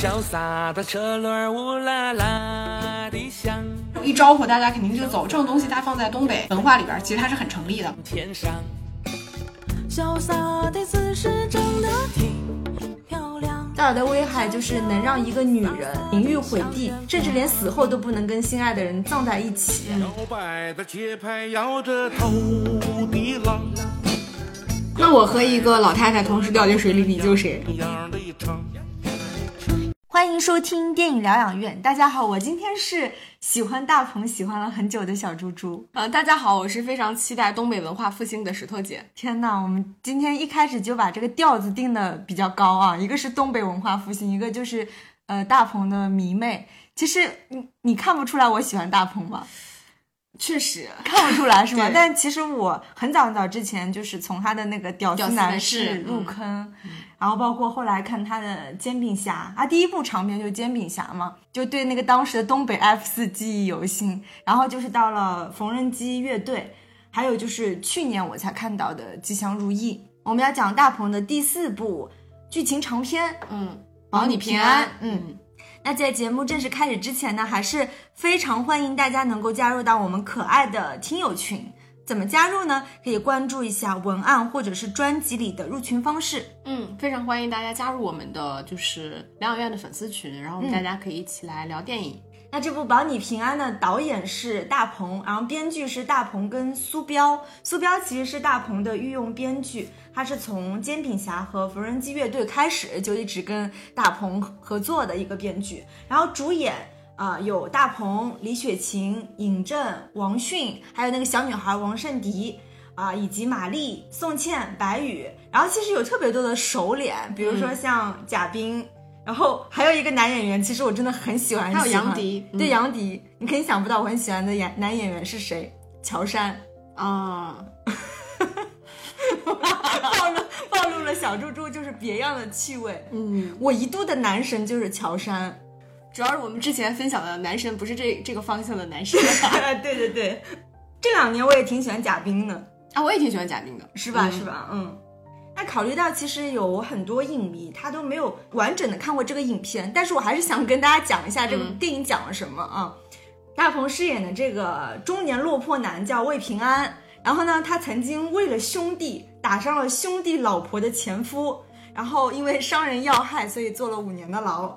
潇洒的车轮呜啦啦的响。一招呼大家肯定就走，这种东西它放在东北文化里边，其实它是很成立的。天上潇洒的姿势真的挺漂亮。大尔的危害就是能让一个女人名誉毁地，甚至连死后都不能跟心爱的人葬在一起。摇摆的节拍摇着头的浪，那我和一个老太太同时掉进水里，你救谁？一样的一场。欢迎收听电影疗养院，大家好，我今天是喜欢大鹏喜欢了很久的小猪猪。呃，大家好，我是非常期待东北文化复兴的石头姐。天呐，我们今天一开始就把这个调子定的比较高啊，一个是东北文化复兴，一个就是呃大鹏的迷妹。其实你你看不出来我喜欢大鹏吗？确实，看不出来是吗？但其实我很早很早之前就是从他的那个屌丝男男士士入嗯坑，然后包括后来看他的煎饼侠啊，第一部长篇就是煎饼侠嘛，就对那个当时的东北 F 四记忆犹新。然后就是到了缝纫机乐队，还有就是去年我才看到的吉祥如意。我们要讲大鹏的第四部剧情长篇，嗯，保你你平安。嗯，那在节目正式开始之前呢，还是非常欢迎大家能够加入到我们可爱的听友群。怎么加入呢？可以关注一下文案或者是专辑里的入群方式。嗯，非常欢迎大家加入我们的就是疗养院的粉丝群，然后我们大家可以一起来聊电影。那这部《保你平安》的导演是大鹏，然后编剧是大鹏跟苏彪。苏彪其实是大鹏的御用编剧，他是从煎饼侠和缝纫机乐队开始就一直跟大鹏合作的一个编剧。然后主演啊、呃有大鹏、李雪琴、尹正、王迅，还有那个小女孩王圣迪。啊，以及马丽、宋茜、白宇，然后其实有特别多的熟脸，比如说像贾冰，然后还有一个男演员，其实我真的很喜欢，还有杨迪对嗯杨迪，你肯定想不到我很喜欢的演男演员是谁，乔杉。啊，暴露暴露了小猪猪就是别样的气味。嗯，我一度的男神就是乔杉。主要是我们之前分享的男神不是这这个方向的男神 对对对，这两年我也挺喜欢贾冰的，啊，我也挺喜欢贾冰的，是吧？嗯是吧？嗯。那考虑到其实有很多影迷他都没有完整的看过这个影片，但是我还是想跟大家讲一下这个嗯电影讲了什么啊。大鹏饰演的这个中年落魄男叫魏平安，然后呢，他曾经为了兄弟打伤了兄弟老婆的前夫，然后因为伤人要害，所以坐了五年的牢。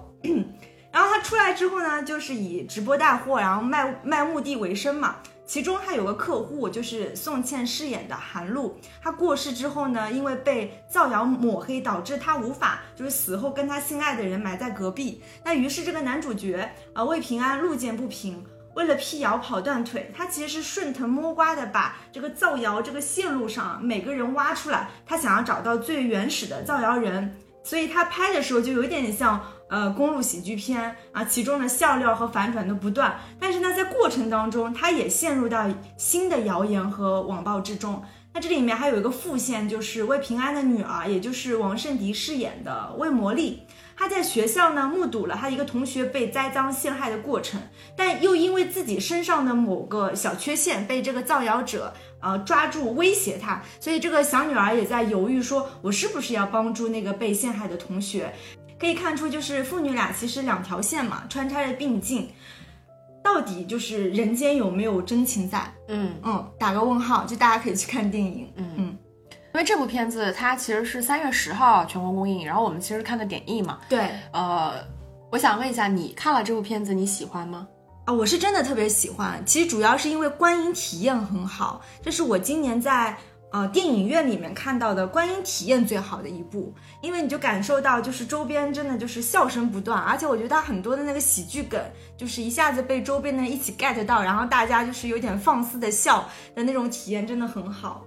然后他出来之后呢，就是以直播带货，然后卖卖墓地为生嘛。其中他有个客户就是宋茜饰演的韩露，她过世之后呢，因为被造谣抹黑，导致她无法就是死后跟她心爱的人埋在隔壁。那于是这个男主角啊魏平安路见不平，为了辟谣跑断腿，他其实是顺藤摸瓜的把这个造谣这个线路上每个人挖出来，他想要找到最原始的造谣人。所以他拍的时候就有点像呃公路喜剧片啊，其中的笑料和反转都不断。但是呢，在过程当中，他也陷入到新的谣言和网暴之中。那这里面还有一个副线，就是魏平安的女儿，也就是王圣迪饰演的魏魔力。她在学校呢目睹了她一个同学被栽赃陷害的过程，但又因为自己身上的某个小缺陷被这个造谣者呃抓住威胁她，所以这个小女儿也在犹豫，说我是不是要帮助那个被陷害的同学。可以看出，就是父女俩其实两条线嘛，穿插着并进。到底就是人间有没有真情在？嗯嗯，打个问号，就大家可以去看电影。嗯嗯，因为这部片子它其实是三月十号全国公映，然后我们其实看的点映嘛，对呃，我想问一下，你看了这部片子，你喜欢吗？啊，我是真的特别喜欢。其实主要是因为观影体验很好，这是我今年在呃电影院里面看到的观影体验最好的一部。因为你就感受到，就是周边真的就是笑声不断，而且我觉得它很多的那个喜剧梗，就是一下子被周边的人一起 get 到，然后大家就是有点放肆的笑的那种体验，真的很好。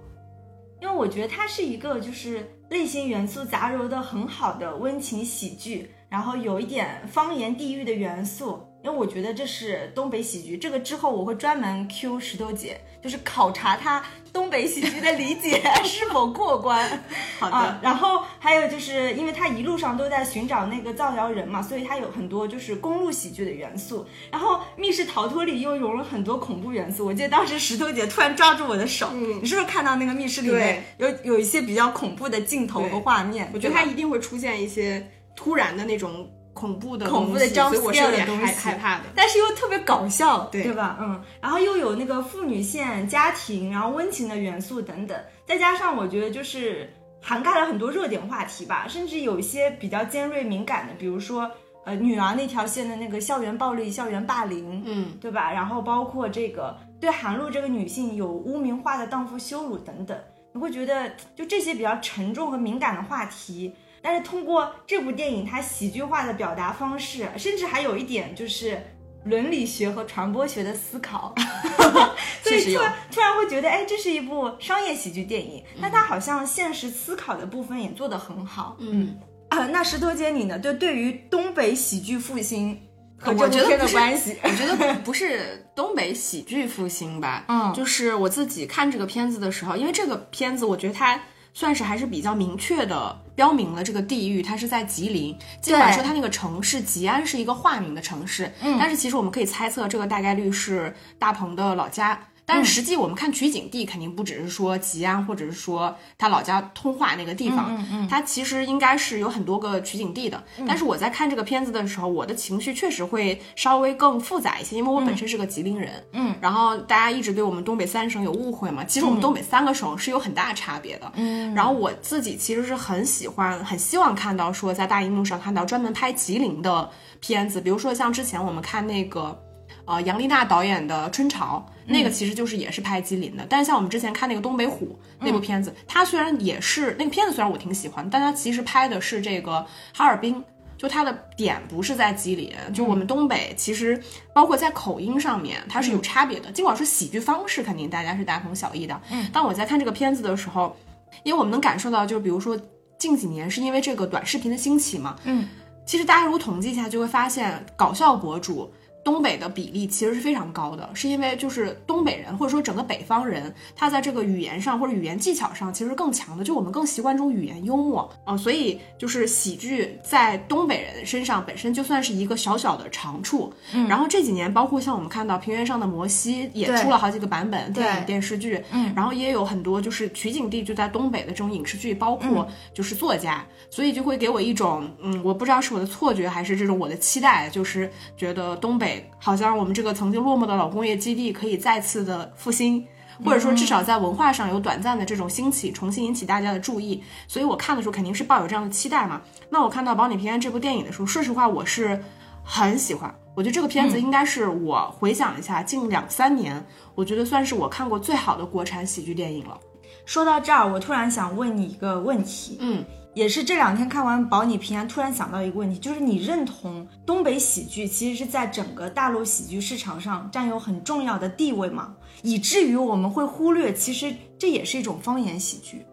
因为我觉得它是一个就是类型元素杂糅的很好的温情喜剧，然后有一点方言地域的元素。因为我觉得这是东北喜剧，这个之后我会专门 Q 石头姐，就是考察她东北喜剧的理解 是否过关。好啊，然后还有就是因为他一路上都在寻找那个造谣人嘛，所以他有很多就是公路喜剧的元素。然后密室逃脱里又融了很多恐怖元素。我记得当时石头姐突然抓住我的手，嗯你是不是看到那个密室里面有有一些比较恐怖的镜头和画面？我觉得它一定会出现一些突然的那种恐怖的恐怖的所以我是有点害的东西害怕的。但是又特别搞笑，对吧？嗯，然后又有那个父女线、家庭，然后温情的元素等等，再加上我觉得就是涵盖了很多热点话题吧，甚至有一些比较尖锐敏感的，比如说呃女儿那条线的那个校园暴力、校园霸凌，嗯，对吧？然后包括这个对韩露这个女性有污名化的荡妇羞辱等等，你会觉得就这些比较沉重和敏感的话题。但是通过这部电影，它喜剧化的表达方式，甚至还有一点就是伦理学和传播学的思考，所以突然突然会觉得，哎，这是一部商业喜剧电影，但它好像现实思考的部分也做得很好。嗯，啊，那石头姐你呢？对，对于东北喜剧复兴和这我觉得不是的关系，我觉得不是东北喜剧复兴吧，嗯。就是我自己看这个片子的时候，因为这个片子我觉得它算是还是比较明确的标明了这个地域，它是在吉林。尽管说它那个城市吉安是一个化名的城市，嗯，但是其实我们可以猜测这个大概率是大鹏的老家。但是实际我们看取景地，肯定不只是说吉安，或者是说他老家通化那个地方，嗯嗯，它其实应该是有很多个取景地的。但是我在看这个片子的时候，我的情绪确实会稍微更复杂一些，因为我本身是个吉林人，嗯，然后大家一直对我们东北三省有误会嘛，其实我们东北三个省是有很大差别的，嗯，然后我自己其实是很喜欢、很希望看到说在大荧幕上看到专门拍吉林的片子，比如说像之前我们看那个。呃，杨丽娜导演的《春潮》，那个其实就是也是拍吉林的。但是像我们之前看那个《东北虎》那部片子，它虽然也是那个片子，虽然我挺喜欢，但它其实拍的是这个哈尔滨，就它的点不是在吉林。就我们东北其实包括在口音上面，它是有差别的。尽管说喜剧方式肯定大家是大同小异的，嗯，当我在看这个片子的时候，因为我们能感受到，就比如说近几年是因为这个短视频的兴起嘛，嗯，其实大家如果统计一下，就会发现搞笑博主。东北的比例其实是非常高的，是因为就是东北人或者说整个北方人，他在这个语言上或者语言技巧上其实更强的，就我们更习惯这种语言幽默啊、所以就是喜剧在东北人身上本身就算是一个小小的长处。嗯，然后这几年包括像我们看到《平原上的摩西》也出了好几个版本电影电视剧，嗯，然后也有很多就是取景地就在东北的这种影视剧，包括就是作家，所以就会给我一种嗯，我不知道是我的错觉还是这种我的期待，就是觉得东北好像我们这个曾经落寞的老工业基地可以再次的复兴。或者说，至少在文化上有短暂的这种兴起，重新引起大家的注意，所以我看的时候肯定是抱有这样的期待嘛。那我看到《保你平安》这部电影的时候，说实话，我是很喜欢。我觉得这个片子应该是我回想一下近两三年，我觉得算是我看过最好的国产喜剧电影了。说到这儿，我突然想问你一个问题，嗯，也是这两天看完《保你平安》，突然想到一个问题，就是你认同东北喜剧其实是在整个大陆喜剧市场上占有很重要的地位吗？以至于我们会忽略，其实这也是一种方言喜剧。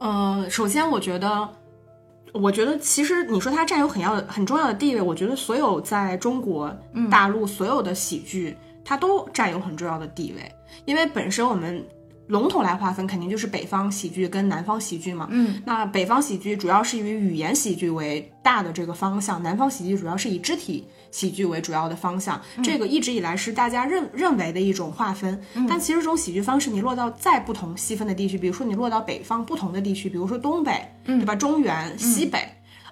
呃，首先我觉得，我觉得其实你说它占有很要很重要的地位，我觉得所有在中国大陆所有的喜剧，它都占有很重要的地位，因为本身我们。笼统来划分，肯定就是北方喜剧跟南方喜剧嘛。嗯，那北方喜剧主要是以语言喜剧为大的这个方向，南方喜剧主要是以肢体喜剧为主要的方向。这个一直以来是大家认认为的一种划分。但其实这种喜剧方式，你落到再不同细分的地区，比如说你落到北方不同的地区，比如说东北，对吧？中原、西北。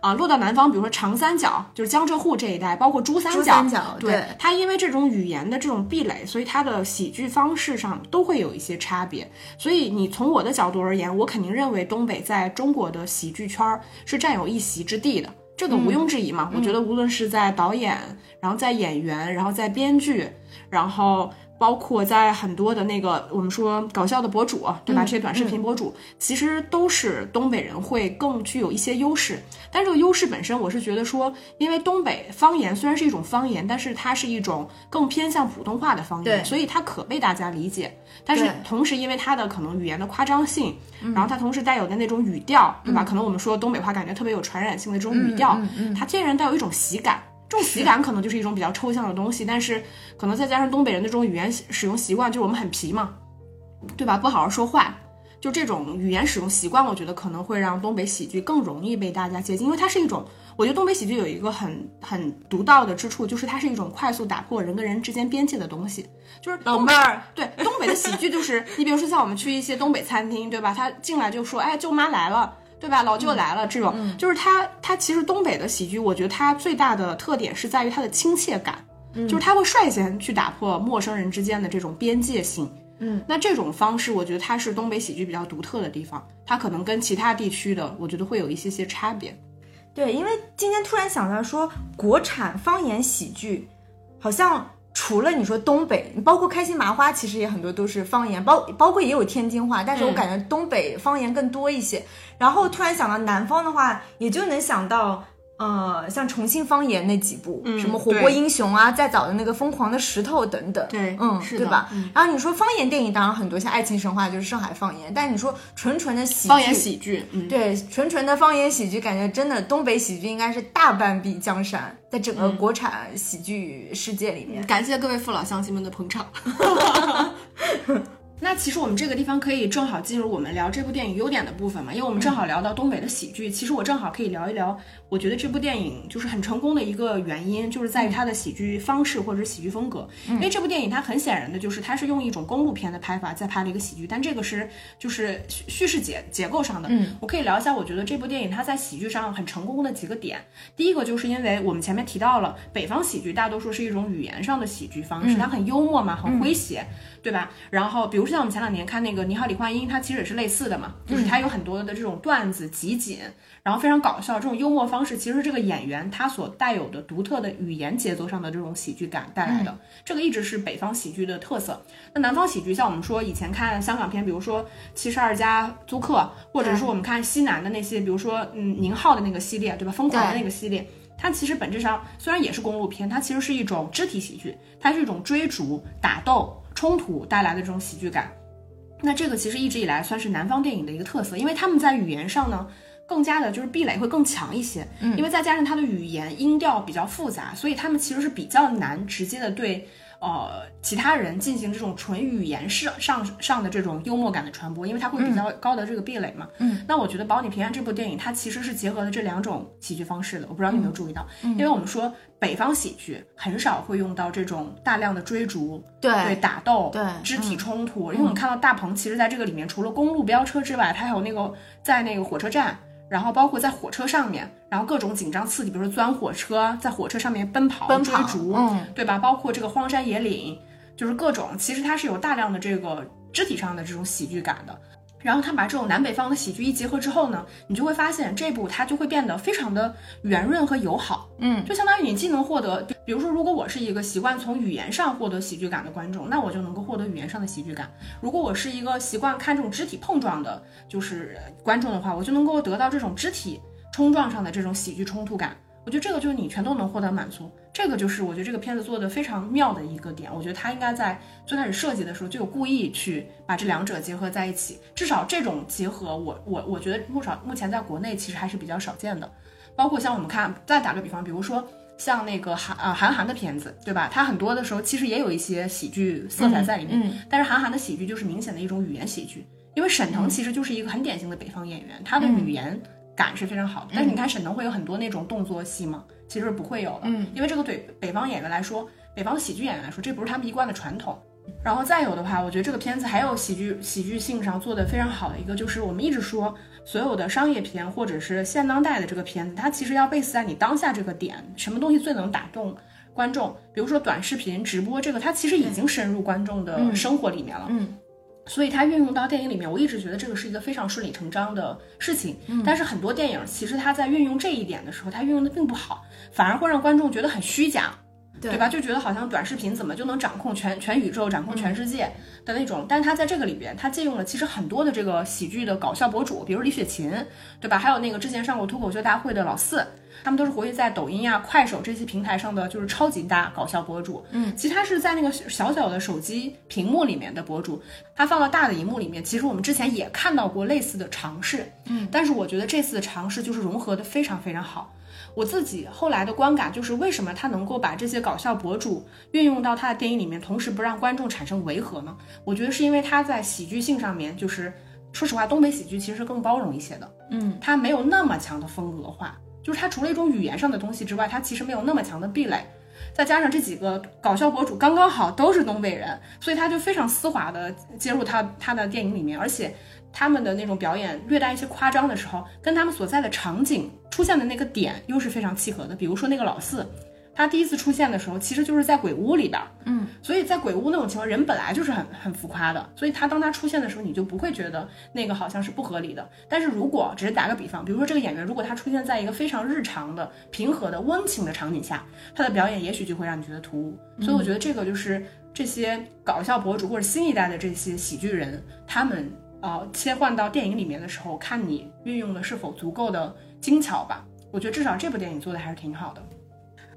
啊，落到南方，比如说长三角，就是江浙沪这一带，包括珠三角，三角对对它因为这种语言的这种壁垒，所以它的喜剧方式上都会有一些差别。所以你从我的角度而言，我肯定认为东北在中国的喜剧圈儿是占有一席之地的，这个毋庸置疑嘛。我觉得无论是在导演，然后在演员，然后在编剧，然后。包括在很多的那个我们说搞笑的博主，对吧？这些短视频博主、其实都是东北人会更具有一些优势。但这个优势本身，我是觉得说，因为东北方言虽然是一种方言，但是它是一种更偏向普通话的方言，对所以它可被大家理解。但是同时，因为它的可能语言的夸张性，然后它同时带有的那种语调，对吧？可能我们说东北话感觉特别有传染性的这种语调，它天然带有一种喜感。这种喜感可能就是一种比较抽象的东西，但是可能再加上东北人的这种语言使用习惯，就是我们很皮嘛，对吧？不好好说话，就这种语言使用习惯，我觉得可能会让东北喜剧更容易被大家接近，因为它是一种，我觉得东北喜剧有一个很很独到的之处，就是它是一种快速打破人跟人之间边界的东西，就是老妹儿，对，东北的喜剧就是，你比如说像我们去一些东北餐厅，对吧？他进来就说，哎，舅妈来了。对吧？老舅来了这种，就是他，他其实东北的喜剧，我觉得它最大的特点是在于它的亲切感，就是他会率先去打破陌生人之间的这种边界性。嗯，那这种方式，我觉得它是东北喜剧比较独特的地方，它可能跟其他地区的，我觉得会有一些些差别。对，因为今天突然想到说，国产方言喜剧，好像除了你说东北，包括开心麻花，其实也很多都是方言，包包括也有天津话，但是我感觉东北方言更多一些。然后突然想到南方的话，也就能想到。呃，像重庆方言那几部，嗯什么《火锅英雄》啊，再早的那个《疯狂的石头》等等，对嗯，是的对吧？嗯然后你说方言电影，当然很多，像《爱情神话》就是上海方言，但你说纯纯的喜剧，方言喜剧，嗯，对，纯纯的方言喜剧，感觉真的东北喜剧应该是大半壁江山，在整个国产喜剧世界里面。感谢各位父老乡亲们的捧场。那其实我们这个地方可以正好进入我们聊这部电影优点的部分嘛，因为我们正好聊到东北的喜剧，其实我正好可以聊一聊，我觉得这部电影就是很成功的一个原因，就是在于它的喜剧方式或者是喜剧风格。因为这部电影它很显然的就是它是用一种公路片的拍法在拍了一个喜剧，但这个是就是叙叙事结结构上的。嗯，我可以聊一下，我觉得这部电影它在喜剧上很成功的几个点。第一个就是因为我们前面提到了北方喜剧大多数是一种语言上的喜剧方式，它很幽默嘛，很诙谐。对吧？然后比如像我们前两年看那个《你好，李焕英》，它其实也是类似的嘛，就是它有很多的这种段子集锦，然后非常搞笑，这种幽默方式其实是这个演员他所带有的独特的语言节奏上的这种喜剧感带来的，这个一直是北方喜剧的特色。那南方喜剧，像我们说以前看香港片，比如说《七十二家租客》，或者是我们看西南的那些，比如说嗯宁浩的那个系列，对吧？疯狂的那个系列。它其实本质上虽然也是公路片，它其实是一种肢体喜剧，它是一种追逐、打斗、冲突带来的这种喜剧感。那这个其实一直以来算是南方电影的一个特色，因为他们在语言上呢，更加的就是壁垒会更强一些，嗯，因为再加上它的语言音调比较复杂，所以他们其实是比较难直接的对。呃，其他人进行这种纯语言上上上的这种幽默感的传播，因为它会比较高的这个壁垒嘛。嗯，那我觉得《保你平安》这部电影，它其实是结合了这两种喜剧方式的。我不知道你有没有注意到，因为我们说北方喜剧很少会用到这种大量的追逐、对对打斗、对肢体冲突，因为我们看到大鹏其实在这个里面，除了公路飙车之外，他还有那个在那个火车站。然后包括在火车上面，然后各种紧张刺激，比如说钻火车，在火车上面奔跑、奔跑追逐，嗯对吧？包括这个荒山野岭，就是各种，其实它是有大量的这个肢体上的这种喜剧感的。然后他把这种南北方的喜剧一结合之后呢，你就会发现这部它就会变得非常的圆润和友好。嗯，就相当于你既能获得，比如说，如果我是一个习惯从语言上获得喜剧感的观众，那我就能够获得语言上的喜剧感；如果我是一个习惯看这种肢体碰撞的，就是观众的话，我就能够得到这种肢体冲撞上的这种喜剧冲突感。我觉得这个就是你全都能获得满足，这个就是我觉得这个片子做的非常妙的一个点。我觉得他应该在最开始设计的时候就有故意去把这两者结合在一起，至少这种结合，我我我觉得目少目前在国内其实还是比较少见的。包括像我们看，再打个比方，比如说像那个韩啊韩寒的片子，对吧？它很多的时候其实也有一些喜剧色彩在里面，嗯但是韩寒的喜剧就是明显的一种语言喜剧，因为沈腾其实就是一个很典型的北方演员，他的语言感是非常好的。但是你看沈腾会有很多那种动作戏吗？其实是不会有的，嗯因为这个对北方演员来说，北方喜剧演员来说，这不是他们一贯的传统。然后再有的话，我觉得这个片子还有喜剧喜剧性上做的非常好的一个，就是我们一直说所有的商业片或者是现当代的这个片子，它其实要 base 在你当下这个点，什么东西最能打动观众？比如说短视频直播这个，它其实已经深入观众的生活里面了。嗯所以它运用到电影里面，我一直觉得这个是一个非常顺理成章的事情。但是很多电影其实它在运用这一点的时候，它运用的并不好，反而会让观众觉得很虚假。对对吧？就觉得好像短视频怎么就能掌控全全宇宙、掌控全世界的那种。但是他在这个里边，他借用了其实很多的这个喜剧的搞笑博主，比如李雪琴，对吧？还有那个之前上过脱口秀大会的老四，他们都是活跃在抖音呀、快手这些平台上的，就是超级大搞笑博主。嗯，其实他是在那个小小的手机屏幕里面的博主，他放到大的荧幕里面，其实我们之前也看到过类似的尝试。嗯，但是我觉得这次的尝试就是融合的非常非常好。我自己后来的观感就是，为什么他能够把这些搞笑博主运用到他的电影里面，同时不让观众产生违和呢？我觉得是因为他在喜剧性上面，就是说实话，东北喜剧其实是更包容一些的，嗯，它没有那么强的风格化，就是它除了一种语言上的东西之外，它其实没有那么强的壁垒。再加上这几个搞笑博主刚刚好都是东北人，所以他就非常丝滑的接入他他的电影里面，而且他们的那种表演略带一些夸张的时候，跟他们所在的场景出现的那个点又是非常契合的。比如说那个老四，他第一次出现的时候，其实就是在鬼屋里边，嗯，所以在鬼屋那种情况，人本来就是很很浮夸的，所以他当他出现的时候，你就不会觉得那个好像是不合理的。但是如果只是打个比方，比如说这个演员，如果他出现在一个非常日常的、平和的、温情的场景下，他的表演也许就会让你觉得突兀。所以我觉得这个就是这些搞笑博主或者新一代的这些喜剧人，他们呃切换到电影里面的时候，看你运用的是否足够的精巧吧。我觉得至少这部电影做的还是挺好的。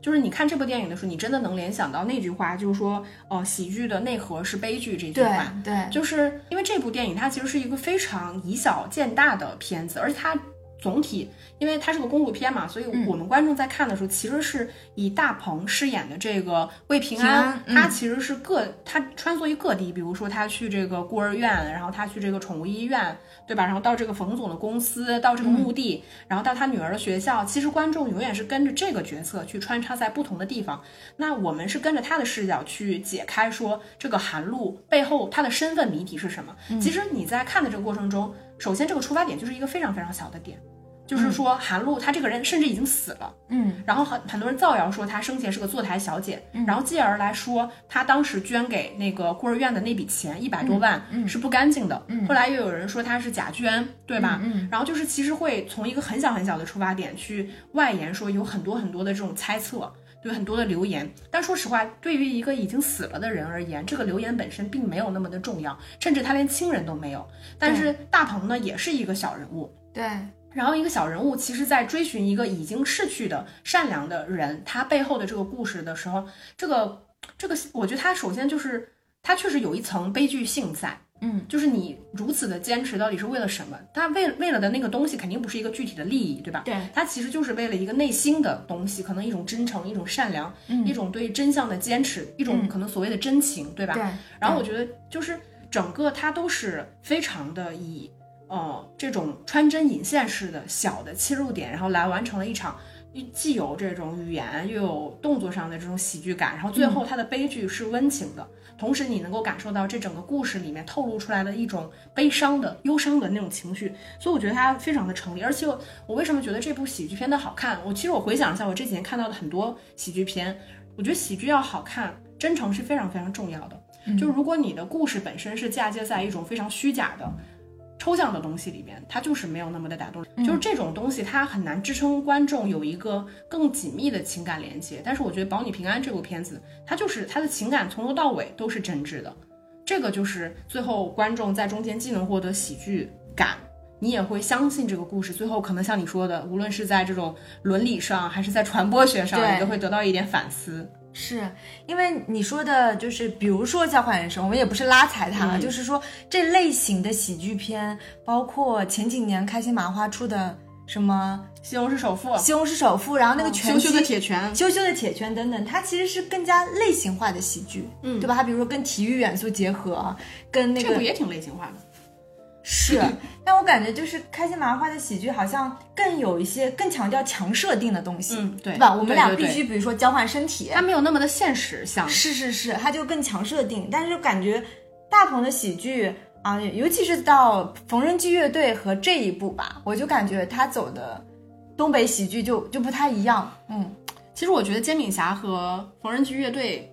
就是你看这部电影的时候，你真的能联想到那句话，就是说，呃，喜剧的内核是悲剧这句对话。对，就是因为这部电影它其实是一个非常以小见大的片子，而且它总体，因为它是个公路片嘛，所以我们观众在看的时候，其实是以大鹏饰演的这个魏平平安他其实是各他穿梭于各地，比如说他去这个孤儿院，然后他去这个宠物医院，对吧？然后到这个冯总的公司，到这个墓地，然后到他女儿的学校，其实观众永远是跟着这个角色去穿插在不同的地方。那我们是跟着他的视角去解开说这个韩露背后他的身份谜题是什么。其实你在看的这个过程中，首先这个出发点就是一个非常非常小的点。就是说，韩露她这个人甚至已经死了，嗯，然后很很多人造谣说她生前是个坐台小姐，嗯。然后继而来说她当时捐给那个孤儿院的那笔钱一百多万是不干净的，嗯。后来又有人说她是假捐，对吧？嗯然后就是其实会从一个很小很小的出发点去外延说有很多很多的这种猜测。对很多的留言，但说实话，对于一个已经死了的人而言，这个留言本身并没有那么的重要，甚至他连亲人都没有。但是大鹏呢，也是一个小人物，对，然后一个小人物，其实在追寻一个已经逝去的善良的人，他背后的这个故事的时候，这个这个，我觉得他首先就是他确实有一层悲剧性在，嗯，就是你如此的坚持到底是为了什么？他为为了的那个东西肯定不是一个具体的利益，对吧？对。他其实就是为了一个内心的东西，可能一种真诚，一种善良，一种对真相的坚持，一种可能所谓的真情，对吧？对。然后我觉得就是整个他都是非常的以呃这种穿针引线式的小的切入点，然后来完成了一场既有这种语言又有动作上的这种喜剧感，然后最后他的悲剧是温情的，同时你能够感受到这整个故事里面透露出来的一种悲伤的、忧伤的那种情绪，所以我觉得它非常的成立。而且我为什么觉得这部喜剧片的好看？我其实我回想一下，我这几年看到的很多喜剧片，我觉得喜剧要好看，真诚是非常非常重要的。就如果你的故事本身是嫁接在一种非常虚假的、抽象的东西里边，它就是没有那么的打动人。就是这种东西，它很难支撑观众有一个更紧密的情感连接。但是我觉得《保你平安》这部片子，它就是它的情感从头到尾都是真挚的。这个就是最后观众在中间既能获得喜剧感。你也会相信这个故事，最后可能像你说的，无论是在这种伦理上，还是在传播学上，你都会得到一点反思。是因为你说的，就是比如说《交换人生》，我们也不是拉踩它，嗯就是说这类型的喜剧片，包括前几年开心麻花出的什么西红柿首富，《西红柿首富》，然后那个羞羞的铁拳，羞羞的铁拳等等，它其实是更加类型化的喜剧，嗯，对吧？它比如说跟体育元素结合，跟那个这部也挺类型化的。是，但我感觉就是开心麻花的喜剧好像更有一些更强调强设定的东西，嗯对对吧？我们俩必须比如说交换身体，它没有那么的现实像。是是是，它就更强设定，但是感觉大鹏的喜剧啊，尤其是到缝纫机乐队和这一步吧，我就感觉他走的东北喜剧就就不太一样，嗯，其实我觉得煎饼侠和缝纫机乐队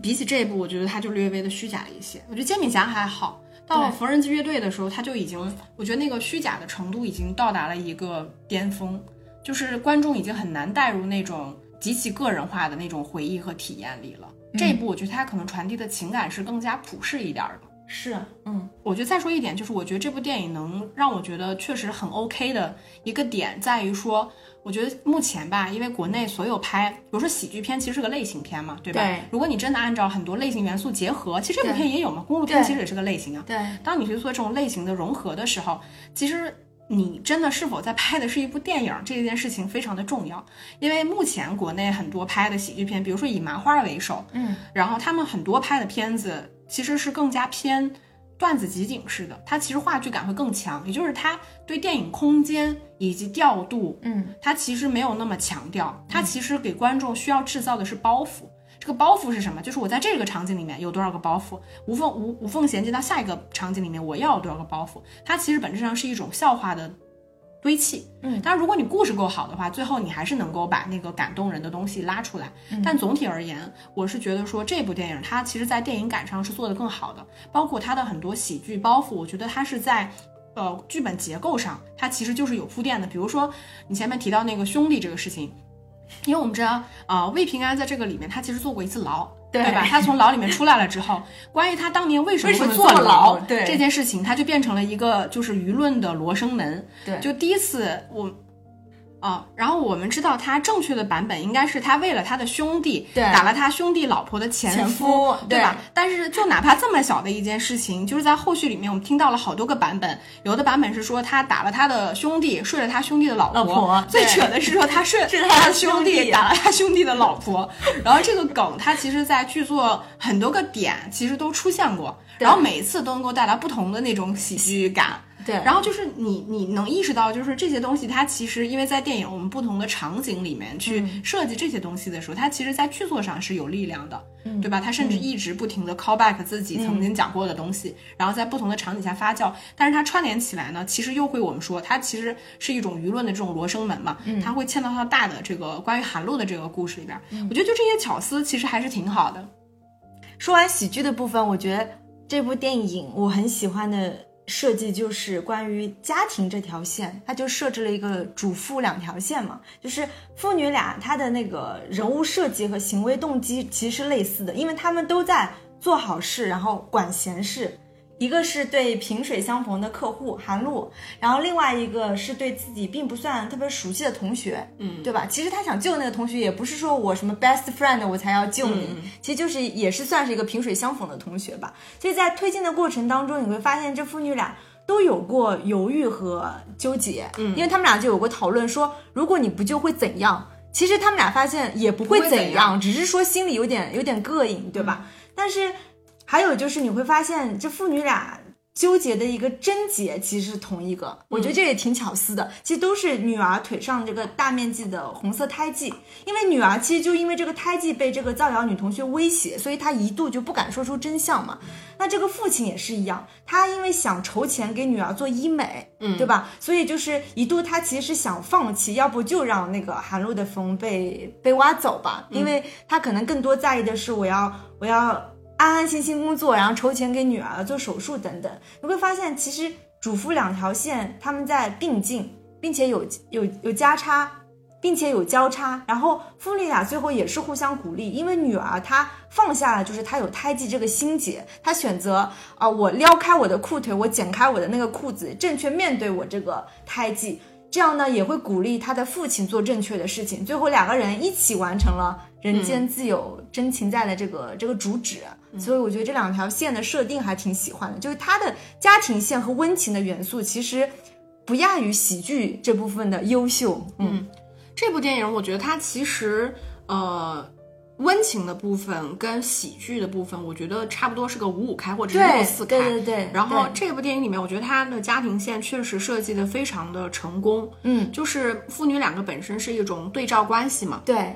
比起这一部，我觉得它就略微的虚假了一些。我觉得煎饼侠还好，到了缝纫机乐队的时候，他就已经，我觉得那个虚假的程度已经到达了一个巅峰，就是观众已经很难带入那种极其个人化的那种回忆和体验里了。这一部我觉得他可能传递的情感是更加普世一点儿的。是，嗯我觉得再说一点，就是我觉得这部电影能让我觉得确实很 OK 的一个点在于说，我觉得目前吧，因为国内所有拍，比如说喜剧片，其实是个类型片嘛，对吧？对如果你真的按照很多类型元素结合，其实这部片也有嘛，公路片其实也是个类型啊。对，当你去做这种类型的融合的时候，其实你真的是否在拍的是一部电影这件事情非常的重要。因为目前国内很多拍的喜剧片，比如说以麻花为首，嗯，然后他们很多拍的片子其实是更加偏段子集锦式的，它其实话剧感会更强，也就是它对电影空间以及调度，嗯，它其实没有那么强调，它其实给观众需要制造的是包袱。这个包袱是什么？就是我在这个场景里面有多少个包袱，无缝无无缝衔接到下一个场景里面，我要有多少个包袱？它其实本质上是一种笑话的堆砌。嗯当然，如果你故事够好的话，最后你还是能够把那个感动人的东西拉出来。但总体而言，我是觉得说这部电影它其实在电影感上是做得更好的，包括它的很多喜剧包袱，我觉得它是在。呃，剧本结构上，它其实就是有铺垫的。比如说，你前面提到那个兄弟这个事情，因为我们知道，呃，魏平安在这个里面，他其实坐过一次牢，对吧？他从牢里面出来了之后，关于他当年为什么会坐坐牢对这件事情，他就变成了一个就是舆论的罗生门。对就第一次我。啊，然后我们知道他正确的版本应该是他为了他的兄弟对打了他兄弟老婆的前前夫对吧对？但是就哪怕这么小的一件事情，就是在后续里面我们听到了好多个版本，有的版本是说他打了他的兄弟，睡了他兄弟的老婆，老婆最扯的是说他睡 是他的兄兄弟打了他兄弟的老婆，然后这个梗它其实在剧作很多个点其实都出现过，然后每一次都能够带来不同的那种喜剧感。对然后就是你你能意识到，就是这些东西它其实因为在电影我们不同的场景里面去设计这些东西的时候，它其实在剧作上是有力量的，对吧？它甚至一直不停的 call back 自己曾经讲过的东西，然后在不同的场景下发酵，但是它串联起来呢，其实又会我们说它其实是一种舆论的这种罗生门嘛，它会嵌到它大的这个关于韩露的这个故事里边。我觉得就这些巧思其实还是挺好的。说完喜剧的部分，我觉得这部电影我很喜欢的设计就是关于家庭这条线，他就设置了一个主妇两条线嘛，就是父女俩他的那个人物设计和行为动机其实类似的，因为他们都在做好事，然后管闲事。一个是对萍水相逢的客户韩露，然后另外一个是对自己并不算特别熟悉的同学，嗯，对吧？其实他想救那个同学，也不是说我什么 best friend 我才要救你，其实就是也是算是一个萍水相逢的同学吧。所以在推进的过程当中，你会发现这父女俩都有过犹豫和纠结，嗯，因为他们俩就有过讨论说，如果你不救会怎样？其实他们俩发现也不会怎样，只是说心里有点有点膈应，对吧？但是还有就是你会发现，这父女俩纠结的一个症结其实是同一个，我觉得这也挺巧思的。其实都是女儿腿上这个大面积的红色胎记，因为女儿其实就因为这个胎记被这个造谣女同学威胁，所以她一度就不敢说出真相嘛。那这个父亲也是一样，他因为想筹钱给女儿做医美，嗯，对吧？所以就是一度他其实是想放弃，要不就让那个韩露的风被被挖走吧，因为他可能更多在意的是我要我要安安心心工作，然后筹钱给女儿做手术等等。你会发现，其实主妇两条线他们在并进，并且有有有交叉。并且有交叉，然后父女俩最后也是互相鼓励，因为女儿她放下了，就是她有胎记这个心结，她选择啊、我撩开我的裤腿，我剪开我的那个裤子，正确面对我这个胎记，这样呢也会鼓励她的父亲做正确的事情，最后两个人一起完成了人间自有真情在的这个、这个主旨，所以我觉得这两条线的设定还挺喜欢的，就是它的家庭线和温情的元素其实不亚于喜剧这部分的优秀，嗯这部电影，我觉得它其实呃。温情的部分跟喜剧的部分，我觉得差不多是个五五开或者是六四开。对对对然后这部电影里面，我觉得它的家庭线确实设计的非常的成功。嗯，就是父女两个本身是一种对照关系嘛。对。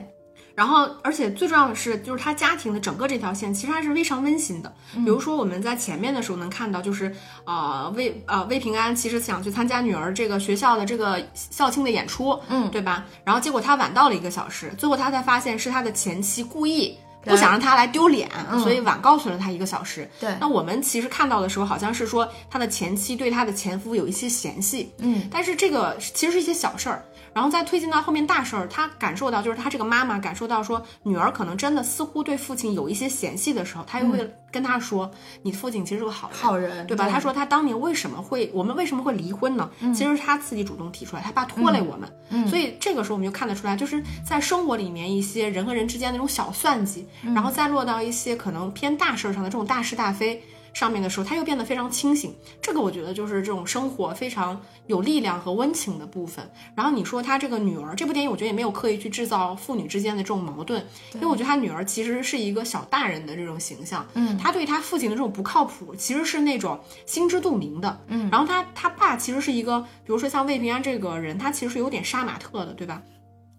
然后，而且最重要的是，就是他家庭的整个这条线其实还是非常温馨的。比如说我们在前面的时候能看到，就是呃魏呃魏平安其实想去参加女儿这个学校的这个校庆的演出，嗯对吧？然后结果他晚到了一个小时，最后他才发现是他的前妻故意。不想让他来丢脸，所以晚告诉了他一个小时。对。那我们其实看到的时候，好像是说他的前妻对他的前夫有一些嫌隙，嗯，但是这个其实是一些小事儿。然后再推进到后面大事儿，他感受到就是他这个妈妈感受到说女儿可能真的似乎对父亲有一些嫌隙的时候，他又会跟他说：“你父亲其实是个好人，好人对吧？”对他说他当年为什么会我们为什么会离婚呢？其实是他自己主动提出来，他爸拖累我们。所以这个时候我们就看得出来，就是在生活里面一些人和人之间那种小算计，然后再落到一些可能偏大事儿上的这种大是大非。上面的时候，他又变得非常清醒。这个我觉得就是这种生活非常有力量和温情的部分。然后你说他这个女儿，这部电影我觉得也没有刻意去制造父女之间的这种矛盾，因为我觉得他女儿其实是一个小大人的这种形象。嗯，他对他父亲的这种不靠谱，其实是那种心知肚明的。嗯，然后他他爸其实是一个，比如说像魏平安这个人，他其实是有点杀马特的，对吧？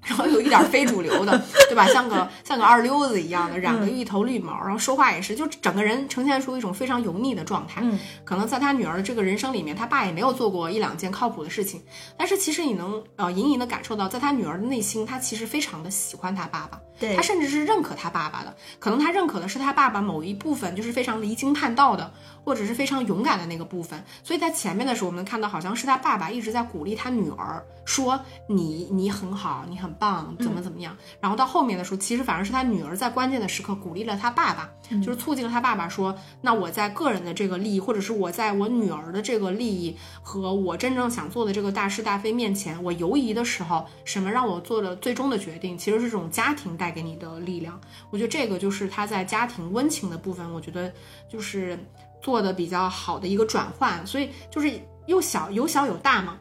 然后有一点非主流的，对吧？像个像个二溜子一样的，染个一头绿毛，然后说话也是，就整个人呈现出一种非常油腻的状态。嗯，可能在他女儿的这个人生里面，他爸也没有做过一两件靠谱的事情，但是其实你能呃隐隐的感受到，在他女儿的内心，他其实非常的喜欢他爸爸。对他甚至是认可他爸爸的，可能他认可的是他爸爸某一部分，就是非常离经叛道的，或者是非常勇敢的那个部分。所以在前面的时候，我们看到好像是他爸爸一直在鼓励他女儿，说你你很好，你很棒，怎么怎么样。然后到后面的时候，其实反而是他女儿在关键的时刻鼓励了他爸爸，就是促进了他爸爸说，那我在个人的这个利益，或者是我在我女儿的这个利益和我真正想做的这个大是大非面前，我犹疑的时候，什么让我做了最终的决定，其实是这种家庭带给你的力量。我觉得这个就是他在家庭温情的部分，我觉得就是做的比较好的一个转换。所以就是又小有小有大嘛。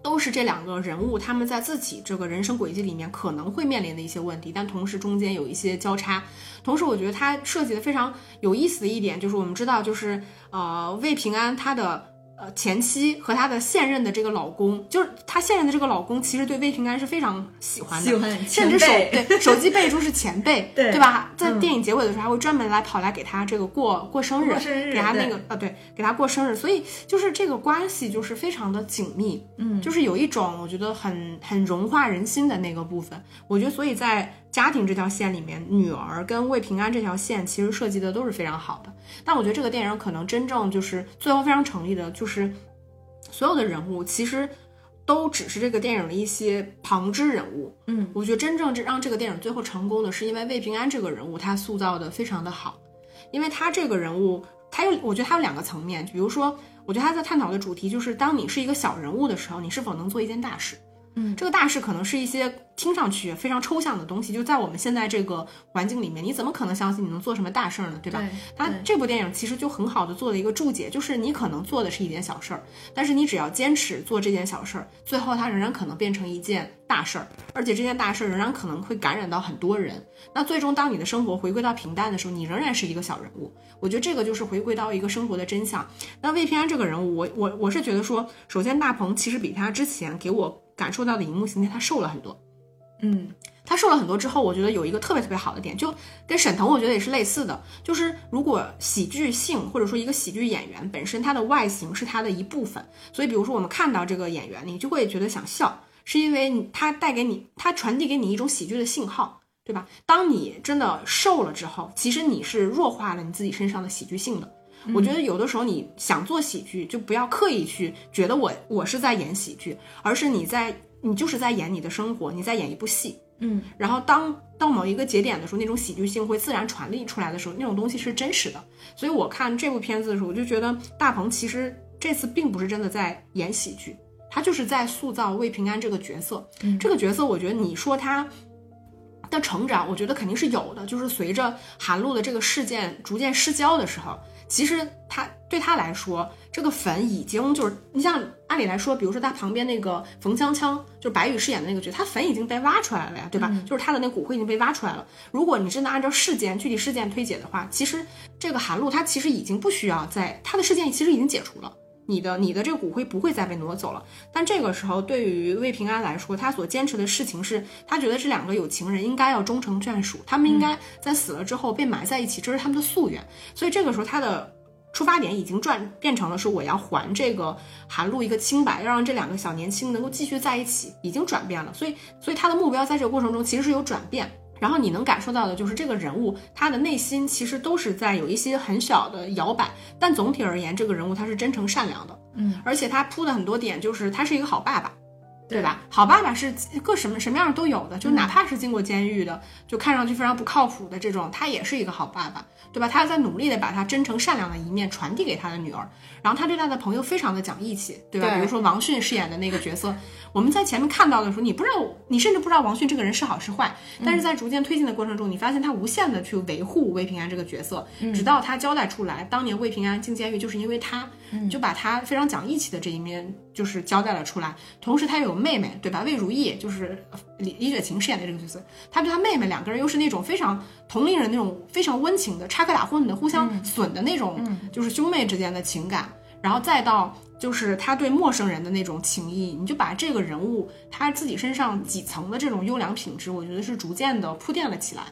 都是这两个人物，他们在自己这个人生轨迹里面可能会面临的一些问题，但同时中间有一些交叉。同时，我觉得他设计的非常有意思的一点就是，我们知道，就是呃，魏平安他的呃前妻和她的现任的这个老公，就是她现任的这个老公，其实对魏平安是非常喜欢的，喜欢甚至手对手机备注是前辈，对对吧？在嗯电影结尾的时候还会专门来跑来给他这个过过生日，过生日给他那个呃对，给他过生日，所以就是这个关系就是非常的紧密，嗯就是有一种我觉得很很融化人心的那个部分。我觉得所以在家庭这条线里面，女儿跟魏平安这条线其实设计的都是非常好的。但我觉得这个电影可能真正就是最后非常成立的，就是所有的人物其实。都只是这个电影的一些旁支人物，嗯，我觉得真正这让这个电影最后成功的是因为魏平安这个人物他塑造的非常的好，因为他这个人物，他有我觉得他有两个层面，比如说，我觉得他在探讨的主题就是，当你是一个小人物的时候，你是否能做一件大事。嗯这个大事可能是一些听上去非常抽象的东西，就在我们现在这个环境里面，你怎么可能相信你能做什么大事儿呢？对吧？对他这部电影其实就很好的做了一个注解，就是你可能做的是一件小事儿，但是你只要坚持做这件小事儿，最后它仍然可能变成一件大事儿，而且这件大事儿仍然可能会感染到很多人。那最终，当你的生活回归到平淡的时候，你仍然是一个小人物。我觉得这个就是回归到一个生活的真相。那魏平安这个人物，我我我是觉得说，首先大鹏其实比他之前给我感受到的荧幕形象，他瘦了很多。嗯他瘦了很多之后，我觉得有一个特别特别好的点，就跟沈腾我觉得也是类似的，就是如果喜剧性或者说一个喜剧演员本身他的外形是他的一部分，所以比如说我们看到这个演员，你就会觉得想笑，是因为他带给你，他传递给你一种喜剧的信号，对吧？当你真的瘦了之后，其实你是弱化了你自己身上的喜剧性的。我觉得有的时候你想做喜剧，就不要刻意去觉得我我是在演喜剧，而是你在你就是在演你的生活，你在演一部戏。嗯然后当到某一个节点的时候，那种喜剧性会自然传递出来的时候，那种东西是真实的。所以我看这部片子的时候，我就觉得大鹏其实这次并不是真的在演喜剧，他就是在塑造魏平安这个角色。这个角色，我觉得你说他。的成长，我觉得肯定是有的。就是随着韩露的这个事件逐渐失焦的时候，其实他对他来说，这个坟已经就是你像按理来说，比如说他旁边那个冯锵锵，就是白宇饰演的那个角色，他坟已经被挖出来了呀，对吧？就是他的那骨灰已经被挖出来了。如果你真的按照事件具体事件推解的话，其实这个韩露她其实已经不需要在他的事件其实已经解除了。你的你的这个骨灰不会再被挪走了，但这个时候对于魏平安来说，他所坚持的事情是，他觉得这两个有情人应该要终成眷属，他们应该在死了之后被埋在一起，这是他们的夙愿。所以这个时候他的出发点已经转变成了说我要还这个韩露一个清白，要让这两个小年轻能够继续在一起，已经转变了。所以所以他的目标在这个过程中其实是有转变。然后你能感受到的就是这个人物他的内心其实都是在有一些很小的摇摆，但总体而言，这个人物他是真诚善良的，嗯，而且他铺的很多点就是他是一个好爸爸。对吧？好爸爸是各什么什么样都有的，就哪怕是进过监狱的，就看上去非常不靠谱的这种，他也是一个好爸爸，对吧？他在努力的把他真诚善良的一面传递给他的女儿，然后他对他的朋友非常的讲义气，对吧？对比如说王迅饰演的那个角色，我们在前面看到的时候，你不知道，你甚至不知道王迅这个人是好是坏，但是在逐渐推进的过程中，你发现他无限的去维护魏平安这个角色，直到他交代出来，当年魏平安进监狱就是因为他，你就把他非常讲义气的这一面就是交代了出来。同时他又有妹妹，对吧？魏如意就是李李雪琴饰演的这个角色，他对他妹妹两个人又是那种非常同龄人那种非常温情的插科打诨的、互相损的那种，就是兄妹之间的情感。然后再到就是他对陌生人的那种情谊，你就把这个人物他自己身上几层的这种优良品质，我觉得是逐渐的铺垫了起来。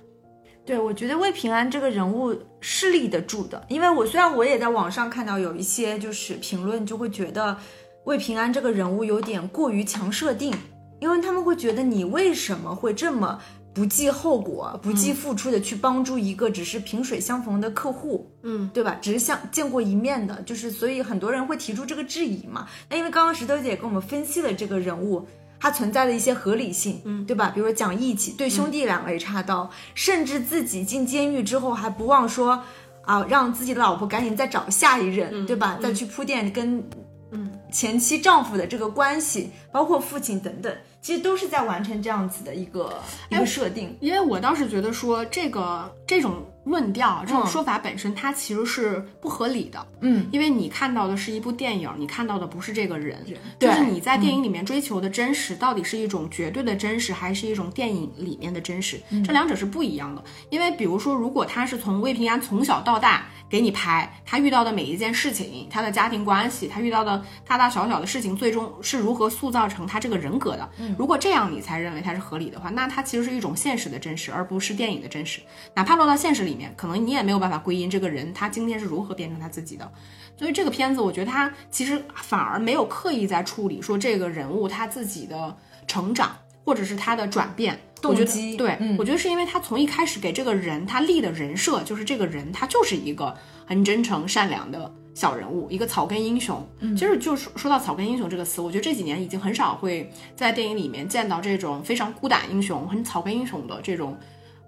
对，我觉得魏平安这个人物是立得住的，因为我虽然我也在网上看到有一些就是评论，就会觉得魏平安这个人物有点过于强设定，因为他们会觉得你为什么会这么不计后果、不计付出的去帮助一个只是萍水相逢的客户，嗯，对吧？只是相见过一面的，就是所以很多人会提出这个质疑嘛。那因为刚刚石头姐也跟我们分析了这个人物。它存在的一些合理性，嗯，对吧？比如说讲义气，对兄弟两肋插刀，甚至自己进监狱之后还不忘说，啊，让自己的老婆赶紧再找下一任，对吧？再去铺垫跟，嗯，前妻丈夫的这个关系，包括父亲等等，其实都是在完成这样子的一个一个设定。因为我倒是觉得说这个这种。论调这种说法本身，它其实是不合理的。嗯，因为你看到的是一部电影，你看到的不是这个人。对，就是你在电影里面追求的真实，到底是一种绝对的真实，还是一种电影里面的真实？这两者是不一样的。因为比如说，如果他是从魏平安从小到大给你拍他遇到的每一件事情，他的家庭关系，他遇到的大大小小的事情，最终是如何塑造成他这个人格的。如果这样你才认为它是合理的话，那它其实是一种现实的真实，而不是电影的真实。哪怕落到现实里。可能你也没有办法归因这个人他今天是如何变成他自己的，所以这个片子我觉得他其实反而没有刻意在处理说这个人物他自己的成长或者是他的转变动机。对，我觉得是因为他从一开始给这个人他立的人设就是这个人他就是一个很真诚善良的小人物，一个草根英雄。嗯其实就是说到草根英雄这个词，我觉得这几年已经很少会在电影里面见到这种非常孤胆英雄、很草根英雄的这种。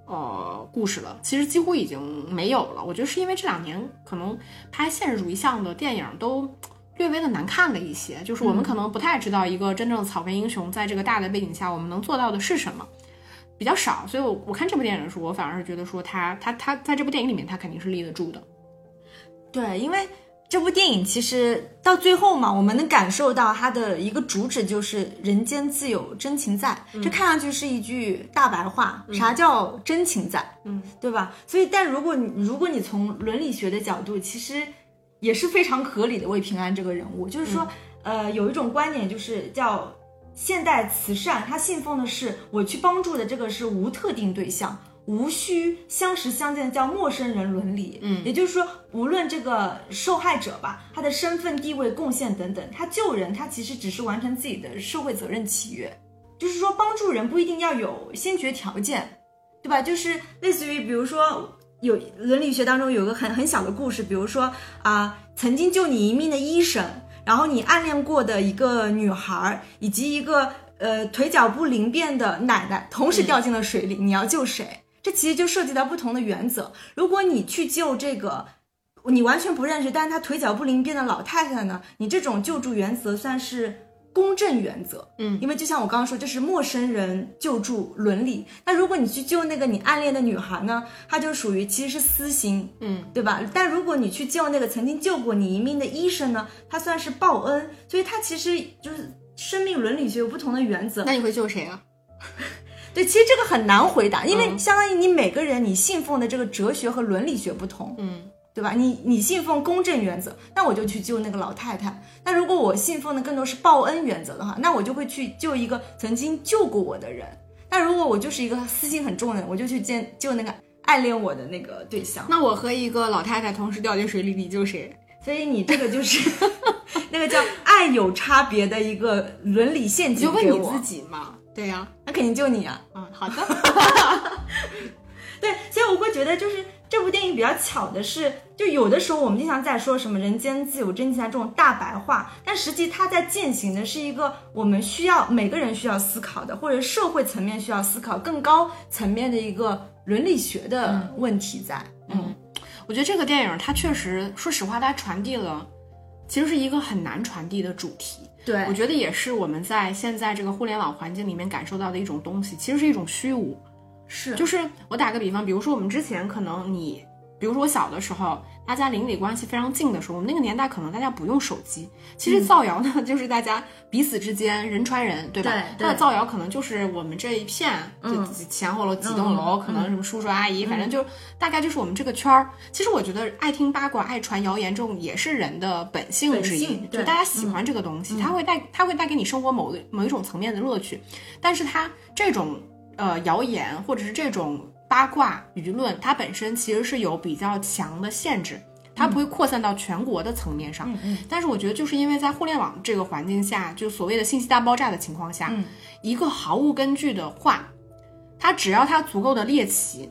呃，故事了，其实几乎已经没有了。我觉得是因为这两年可能拍现实主义向的电影都略微的难看了一些，就是我们可能不太知道一个真正的草根英雄在这个大的背景下我们能做到的是什么，比较少。所以，我我看这部电影的时候，我反而是觉得说他他他在这部电影里面他肯定是立得住的。对，因为。这部电影其实到最后嘛，我们能感受到它的一个主旨就是“人间自有真情在”。这看上去是一句大白话，啥叫真情在？嗯，对吧？所以，但如果你如果你从伦理学的角度，其实也是非常合理的。魏平安这个人物，就是说，呃，有一种观点就是叫现代慈善，他信奉的是我去帮助的这个是无特定对象。无需相识相见，叫陌生人伦理。嗯，也就是说，无论这个受害者吧，他的身份地位、贡献等等，他救人，他其实只是完成自己的社会责任契约。就是说，帮助人不一定要有先决条件，对吧？就是类似于，比如说，有伦理学当中有个很很小的故事，比如说啊，曾经救你一命的医生，然后你暗恋过的一个女孩，以及一个呃腿脚不灵便的奶奶，同时掉进了水里，你要救谁？这其实就涉及到不同的原则。如果你去救这个你完全不认识，但是他腿脚不灵便的老太太呢？你这种救助原则算是公正原则，嗯，因为就像我刚刚说，这是陌生人救助伦理。那如果你去救那个你暗恋的女孩呢？她就属于其实是私心，嗯，对吧？但如果你去救那个曾经救过你一命的医生呢？他算是报恩，所以他其实就是生命伦理学有不同的原则。那你会救谁啊？对，其实这个很难回答，因为相当于你每个人你信奉的这个哲学和伦理学不同，嗯，对吧？你你信奉公正原则，那我就去救那个老太太；那如果我信奉的更多是报恩原则的话，那我就会去救一个曾经救过我的人。那如果我就是一个私心很重的人，我就去见救那个暗恋我的那个对象。那我和一个老太太同时掉进水里，你救谁？所以你这个就是 那个叫爱有差别的一个伦理陷阱。就问你自己嘛。对呀，那肯定就你啊。嗯，好的。对，所以我会觉得，就是这部电影比较巧的是，就有的时候我们经常在说什么“人间自有真情在”这种大白话，但实际它在践行的是一个我们需要每个人需要思考的，或者社会层面需要思考更高层面的一个伦理学的问题在。嗯，我觉得这个电影它确实，说实话，它传递了，其实是一个很难传递的主题。对，我觉得也是我们在现在这个互联网环境里面感受到的一种东西，其实是一种虚无。是，就是我打个比方，比如说我们之前可能你比如说我小的时候，大家邻里关系非常近的时候，我们那个年代可能大家不用手机。其实造谣呢，就是大家彼此之间人传人，对吧？对对它的造谣可能就是我们这一片，就前后楼几栋楼，嗯可能什么叔叔阿姨，反正就大概就是我们这个圈儿。其实我觉得爱听八卦、爱传谣言这种也是人的本性之一就大家喜欢这个东西，它会带它会带给你生活某个某一种层面的乐趣。但是它这种呃谣言或者是这种八卦舆论，它本身其实是有比较强的限制。它不会扩散到全国的层面上，嗯但是我觉得就是因为在互联网这个环境下，就所谓的信息大爆炸的情况下，一个毫无根据的话，它只要它足够的猎奇，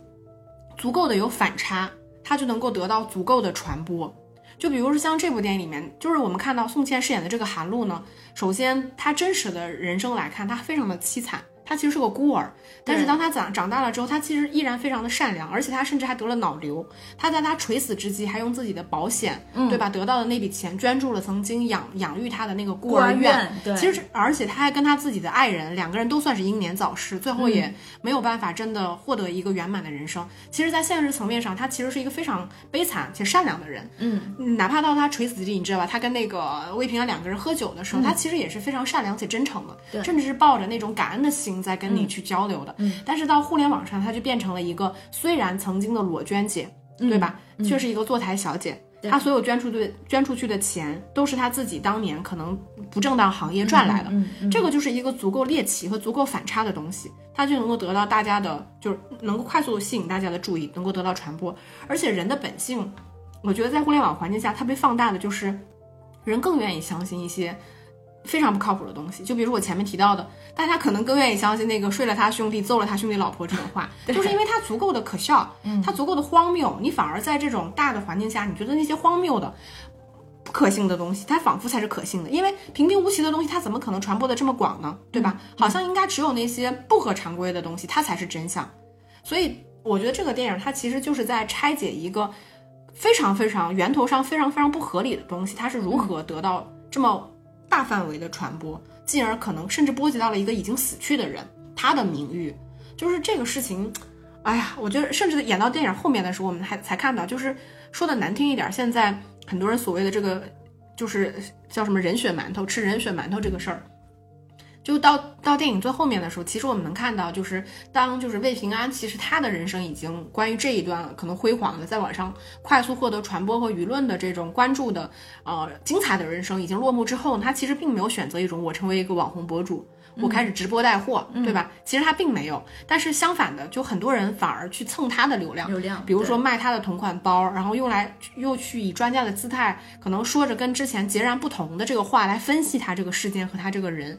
足够的有反差，它就能够得到足够的传播。就比如说像这部电影里面，就是我们看到宋茜饰演的这个韩露呢，首先她真实的人生来看，她非常的凄惨。她其实是个孤儿，但是当他长长大了之后，他其实依然非常的善良，而且他甚至还得了脑瘤。他在他垂死之际，还用自己的保险，对吧，得到的那笔钱捐助了曾经养养育他的那个孤孤儿儿院对其实是，而且他还跟他自己的爱人两个人都算是英年早逝，最后也没有办法真的获得一个圆满的人生。其实，在现实层面上，他其实是一个非常悲惨且善良的人。嗯，哪怕到他垂死之际，你知道吧？他跟那个魏平安两个人喝酒的时候，他其实也是非常善良且真诚的，甚至是抱着那种感恩的心在跟你去交流的。嗯，但是到互联网上，他就变成了一个虽然曾经的裸捐姐，对吧？却是一个坐台小姐。他所有捐出去捐出去的钱，都是他自己当年可能不正当行业赚来的。这个就是一个足够猎奇和足够反差的东西，它就能够得到大家的，就是能够快速的吸引大家的注意，能够得到传播。而且人的本性，我觉得在互联网环境下，它被放大的就是人更愿意相信一些非常不靠谱的东西。就比如我前面提到的，大家可能更愿意相信那个睡了他兄弟、揍了他兄弟老婆这种话，就是因为它足够的可笑，它足够的荒谬，你反而在这种大的环境下，你觉得那些荒谬的。不可信的东西，它仿佛才是可信的，因为平平无奇的东西，它怎么可能传播的这么广呢？对吧？好像应该只有那些不合常规的东西，它才是真相。所以我觉得这个电影它其实就是在拆解一个非常非常源头上非常非常不合理的东西，它是如何得到这么大范围的传播，进而可能甚至波及到了一个已经死去的人他的名誉，就是这个事情。哎呀，我觉得甚至演到电影后面的时候，我们还才看到，就是说的难听一点，现在很多人所谓的这个就是叫什么人血馒头，吃人血馒头这个事儿。就到到电影最后面的时候，其实我们能看到，就是当就是魏平安，其实他的人生已经关于这一段可能辉煌的，在网上快速获得传播和舆论的这种关注的，呃，精彩的人生已经落幕之后，他其实并没有选择一种我成为一个网红博主，我开始直播带货，对吧？其实他并没有，但是相反的，就很多人反而去蹭他的流量，流量比如说卖他的同款包，然后用来又去以专家的姿态，可能说着跟之前截然不同的这个话来分析他这个事件和他这个人。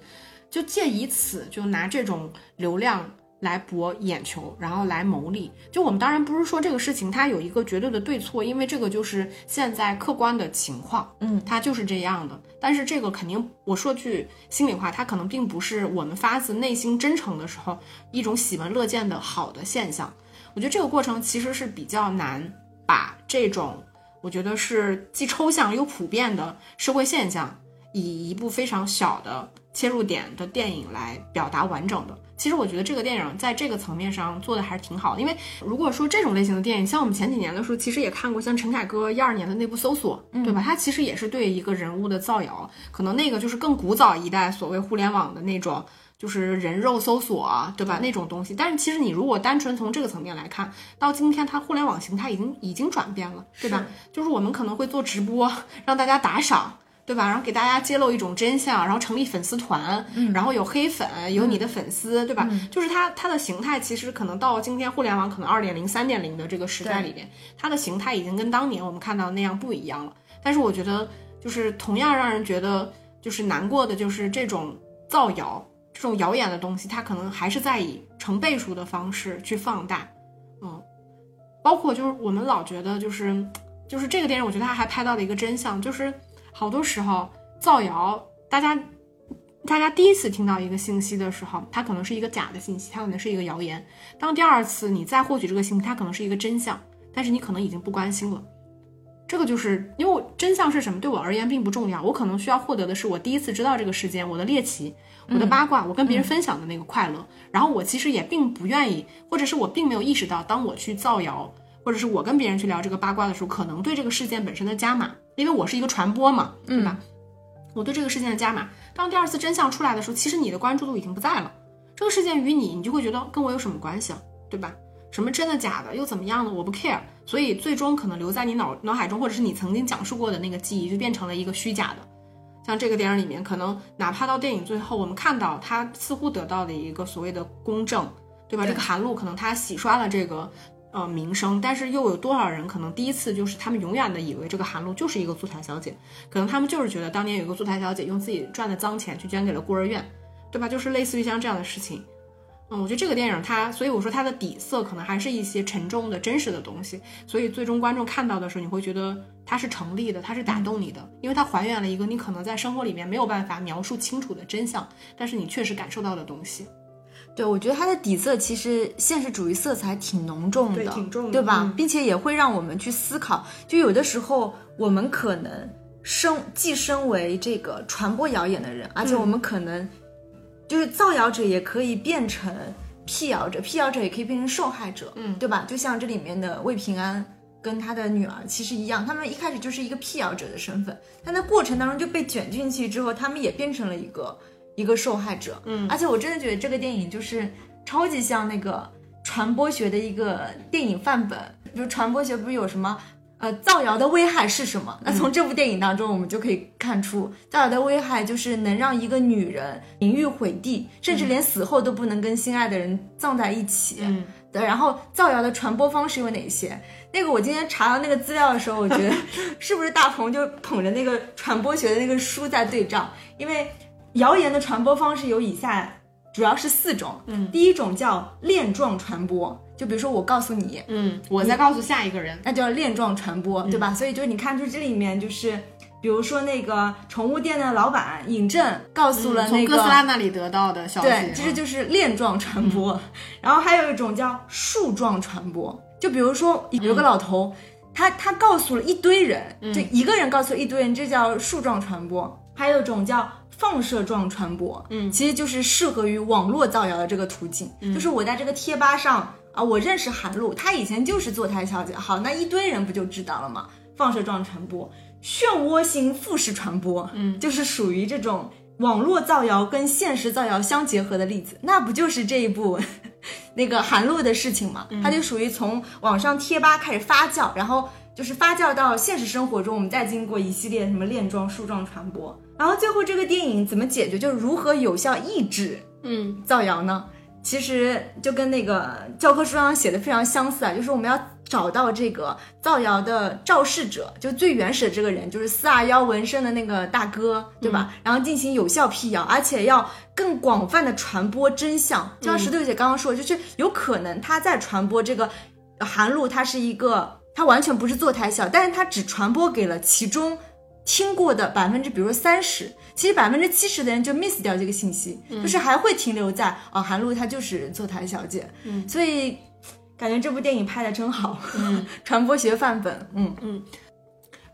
就借以此就拿这种流量来博眼球，然后来牟利。就我们当然不是说这个事情它有一个绝对的对错，因为这个就是现在客观的情况，嗯，它就是这样的。但是这个肯定，我说句心里话，它可能并不是我们发自内心真诚的时候一种喜闻乐见的好的现象。我觉得这个过程其实是比较难把这种我觉得是既抽象又普遍的社会现象，以一部非常小的切入点的电影来表达完整的。其实我觉得这个电影在这个层面上做的还是挺好的，因为如果说这种类型的电影，像我们前几年的时候，其实也看过像陈凯歌一二年的那部《搜索》，对吧？它其实也是对一个人物的造谣，可能那个就是更古早一代所谓互联网的那种。就是人肉搜索啊，对吧？那种东西，但是其实你如果单纯从这个层面来看，到今天它互联网形态已经已经转变了，对吧？就是我们可能会做直播，让大家打赏，对吧？然后给大家揭露一种真相，然后成立粉丝团，然后有黑粉，有你的粉丝，对吧？就是它它的形态其实可能到今天互联网可能二点零、三点零的这个时代里边，它的形态已经跟当年我们看到那样不一样了。但是我觉得，就是同样让人觉得就是难过的，就是这种造谣。这种谣言的东西，它可能还是在以成倍数的方式去放大，嗯，包括就是我们老觉得就是就是这个电影，我觉得它还拍到了一个真相，就是好多时候造谣，大家大家第一次听到一个信息的时候，它可能是一个假的信息，它可能是一个谣言；当第二次你再获取这个信息，它可能是一个真相，但是你可能已经不关心了。这个就是因为我真相是什么对我而言并不重要，我可能需要获得的是我第一次知道这个事件，我的猎奇。我的八卦，我跟别人分享的那个快乐，然后我其实也并不愿意，或者是我并没有意识到，当我去造谣或或者是我跟别人去聊这个八卦的时候，可能对这个事件本身的加码，因为我是一个传播嘛，对吧？我对这个事件的加码，当第二次真相出来的时候，其实你的关注度已经不在了。这个事件与你，你就会觉得跟我有什么关系啊，对吧？什么真的假的又怎么样呢？我不 care。所以最终可能留在你脑脑海中，或者是你曾经讲述过的那个记忆，就变成了一个虚假的。像这个电影里面，可能哪怕到电影最后，我们看到他似乎得到了一个所谓的公正，对吧？对这个韩露可能他洗刷了这个呃名声，但是又有多少人可能第一次就是他们永远的以为这个韩露就是一个坐台小姐，可能他们就是觉得当年有一个坐台小姐用自己赚的脏钱去捐给了孤儿院，对吧？就是类似于像这样的事情。嗯，我觉得这个电影它，所以我说它的底色可能还是一些沉重的、真实的东西，所以最终观众看到的时候，你会觉得它是成立的，它是打动你的，因为它还原了一个你可能在生活里面没有办法描述清楚的真相，但是你确实感受到的东西。对，我觉得它的底色其实现实主义色彩挺浓重的，对挺重的对吧？嗯并且也会让我们去思考，就有的时候我们可能身既身为这个传播谣言的人，而且我们可能就是造谣者，也可以变成辟谣者，辟谣者也可以变成受害者，嗯对吧？就像这里面的魏平安。跟他的女儿其实一样，他们一开始就是一个辟谣者的身份，但在过程当中就被卷进去之后，他们也变成了一个一个受害者。嗯而且我真的觉得这个电影就是超级像那个传播学的一个电影范本。比如传播学不是有什么呃造谣的危害是什么？那从这部电影当中，我们就可以看出，造谣的危害就是能让一个女人名誉毁地，甚至连死后都不能跟心爱的人葬在一起。嗯，对，然后造谣的传播方式有哪些？那个我今天查到那个资料的时候，我觉得是不是大鹏就捧着那个传播学的那个书在对照？因为谣言的传播方式有以下，主要是四种。嗯第一种叫链状传播，就比如说我告诉你，嗯，我再告诉下一个人，那叫链状传播，对吧？所以就是你看就这里面就是。比如说那个宠物店的老板尹正告诉了那个、从哥斯拉那里得到的消息，对，这就是链状传播。然后还有一种叫树状传播，就比如说有个老头，他他告诉了一堆人，就一个人告诉一堆人，这叫树状传播。还有一种叫放射状传播，嗯。其实就是适合于网络造谣的这个途径，就是我在这个贴吧上啊，我认识韩露，她以前就是坐台小姐，好，那一堆人不就知道了吗？放射状传播，漩涡型复式传播，嗯，就是属于这种网络造谣跟现实造谣相结合的例子，那不就是这一部 那个韩露的事情嘛？它就属于从网上贴吧开始发酵，然后就是发酵到现实生活中，我们再经过一系列什么链状、树状传播，然后最后这个电影怎么解决？就是如何有效抑制嗯造谣呢？其实就跟那个教科书上写的非常相似啊，就是我们要找到这个造谣的肇事者，就最原始的这个人，就是四二幺纹身的那个大哥，对吧？然后进行有效辟谣，而且要更广泛的传播真相。就像石头姐刚刚说的，就是有可能他在传播这个呃韩露，他是一个，他完全不是坐台小，但是他只传播给了其中听过的百分之，比如说三十，其实百分之七十的人就 miss 掉这个信息，就是还会停留在哦，韩露她就是坐台小姐，嗯。所以感觉这部电影拍的真好，嗯，传播学范本，嗯。嗯。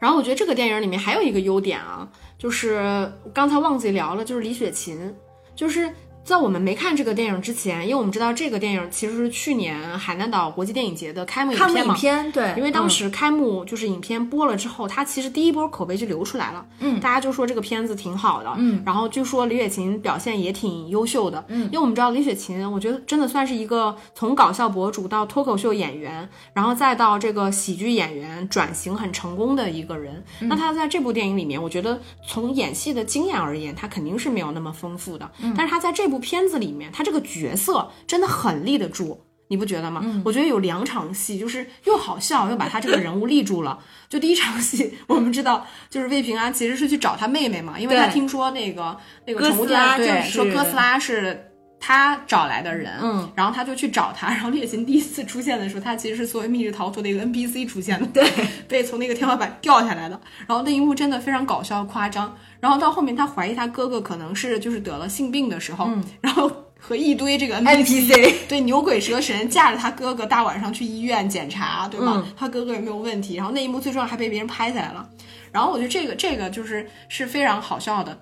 然后我觉得这个电影里面还有一个优点啊，就是刚才忘记聊了，就是李雪琴，就是在我们没看这个电影之前，因为我们知道这个电影其实是去年海南岛国际电影节的开幕影片嘛。影片，对，因为当嗯时开幕就是影片播了之后，它其实第一波口碑就流出来了，嗯大家就说这个片子挺好的，嗯，然后据说李雪琴表现也挺优秀的，嗯，因为我们知道李雪琴，我觉得真的算是一个从搞笑博主到脱口秀演员，然后再到这个喜剧演员转型很成功的一个人。嗯那他在这部电影里面，我觉得从演戏的经验而言，他肯定是没有那么丰富的，嗯但是他在这部片子里面，他这个角色真的很立得住。你不觉得吗？嗯我觉得有两场戏，就是又好笑，又把他这个人物立住了。就第一场戏，我们知道，就是魏平安其实是去找他妹妹嘛，因为他听说那个那个哥宠物斯拉店对、就是说哥斯拉是他找来的人，嗯，然后他就去找他。然后猎琴第一次出现的时候，他其实是作为密室逃脱的一个 NPC 出现的，对，被从那个天花板掉下来的。然后那一幕真的非常搞笑夸张。然后到后面，他怀疑他哥哥可能是就是得了性病的时候，然后和一堆这个 NPC 对牛鬼蛇神架着他哥哥大晚上去医院检查，对吧？嗯他哥哥有没有问题？然后那一幕最重要还被别人拍下来了。然后我觉得这个这个就是是非常好笑的。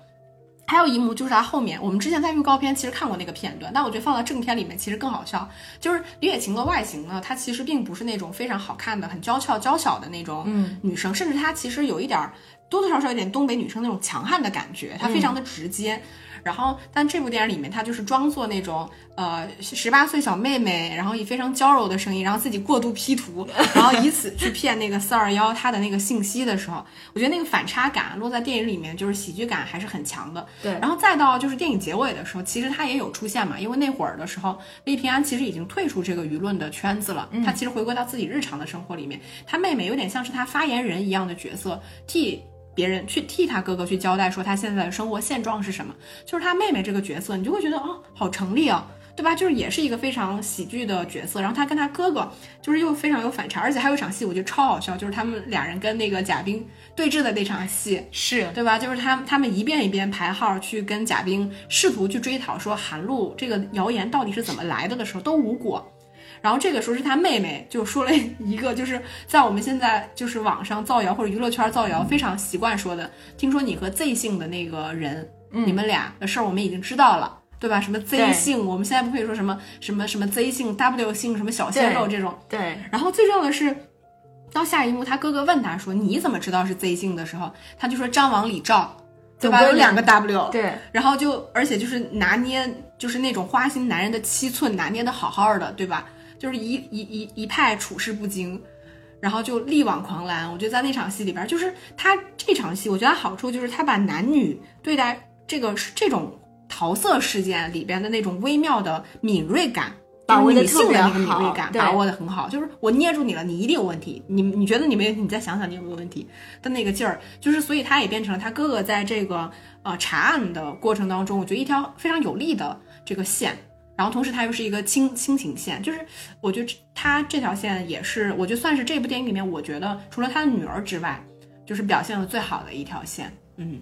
还有一幕就是他后面，我们之前在预告片其实看过那个片段，但我觉得放到正片里面其实更好笑。就是李雪琴的外形呢，她其实并不是那种非常好看的、很娇俏娇小的那种女生，甚至她其实有一点儿多多少少有点东北女生那种强悍的感觉，她非常的直接。然后，但这部电影里面，她就是装作那种呃十八岁小妹妹，然后以非常娇柔的声音，然后自己过度 P 图，然后以此去骗那个四二幺他的那个信息的时候，我觉得那个反差感落在电影里面，就是喜剧感还是很强的。对然后再到就是电影结尾的时候，其实她也有出现嘛，因为那会儿的时候，魏平安其实已经退出这个舆论的圈子了，她其实回归到自己日常的生活里面，她妹妹有点像是她发言人一样的角色，替。别人去替他哥哥去交代说他现在的生活现状是什么，就是他妹妹这个角色，你就会觉得哦，好成立啊，对吧？就是也是一个非常喜剧的角色，然后他跟他哥哥就是又非常有反差，而且还有一场戏我觉得超好笑，就是他们俩人跟那个贾冰对峙的那场戏，是对吧？就是他他们一遍一遍排号去跟贾冰试图去追讨说韩露这个谣言到底是怎么来的的时候都无果。然后这个时候是他妹妹就说了 一个，就是在我们现在就是网上造谣或者娱乐圈造谣非常习惯说的，听说你和 Z 姓的那个人，你们俩的事儿我们已经知道了，对吧？什么 Z 对姓，我们现在不可以说什么什么什么 Z 姓、W 姓、什么小鲜肉这种，对，然后最重要的是，到下一幕，他哥哥问他说：“你怎么知道是 Z 姓的时候？”他就说：“张王李赵，对吧？有两个 W。”对，然后就而且就是拿捏，就是那种花心男人的七寸拿捏的好好的，对吧？就是一一一一派处事不惊，然后就力挽狂澜。我觉得在那场戏里边，就是他这场戏，我觉得好处就是他把男女对待这个这种桃色事件里边的那种微妙的敏锐感。把握的那个特别好敏锐感把握的很好，就是我捏住你了，你一定有问题。你你觉得你没问题，你再想想你有没有问题的那个劲儿，就是所以他也变成了他哥哥在这个呃查案的过程当中，我觉得一条非常有利的这个线。然后同时他又是一个亲亲情线，就是我觉得这他这条线也是，我觉得算是这部电影里面，我觉得除了他的女儿之外，就是表现的最好的一条线。嗯，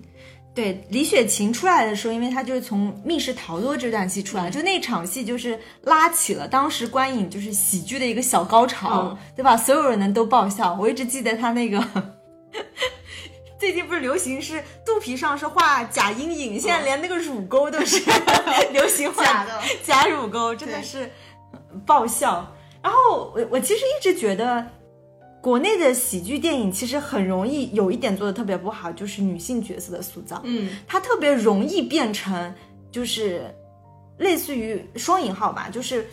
对，李雪琴出来的时候，因为她就是从密室逃脱这段戏出来，嗯就那场戏就是拉起了当时观影就是喜剧的一个小高潮，嗯对吧？所有人呢都爆笑。我一直记得她那个。最近不是流行是肚皮上是画假阴影，现在连那个乳沟都是 流行画假的假乳沟，真的是爆笑。然后我我其实一直觉得，国内的喜剧电影其实很容易有一点做的特别不好，就是女性角色的塑造。嗯，它特别容易变成就是类似于双引号吧，就是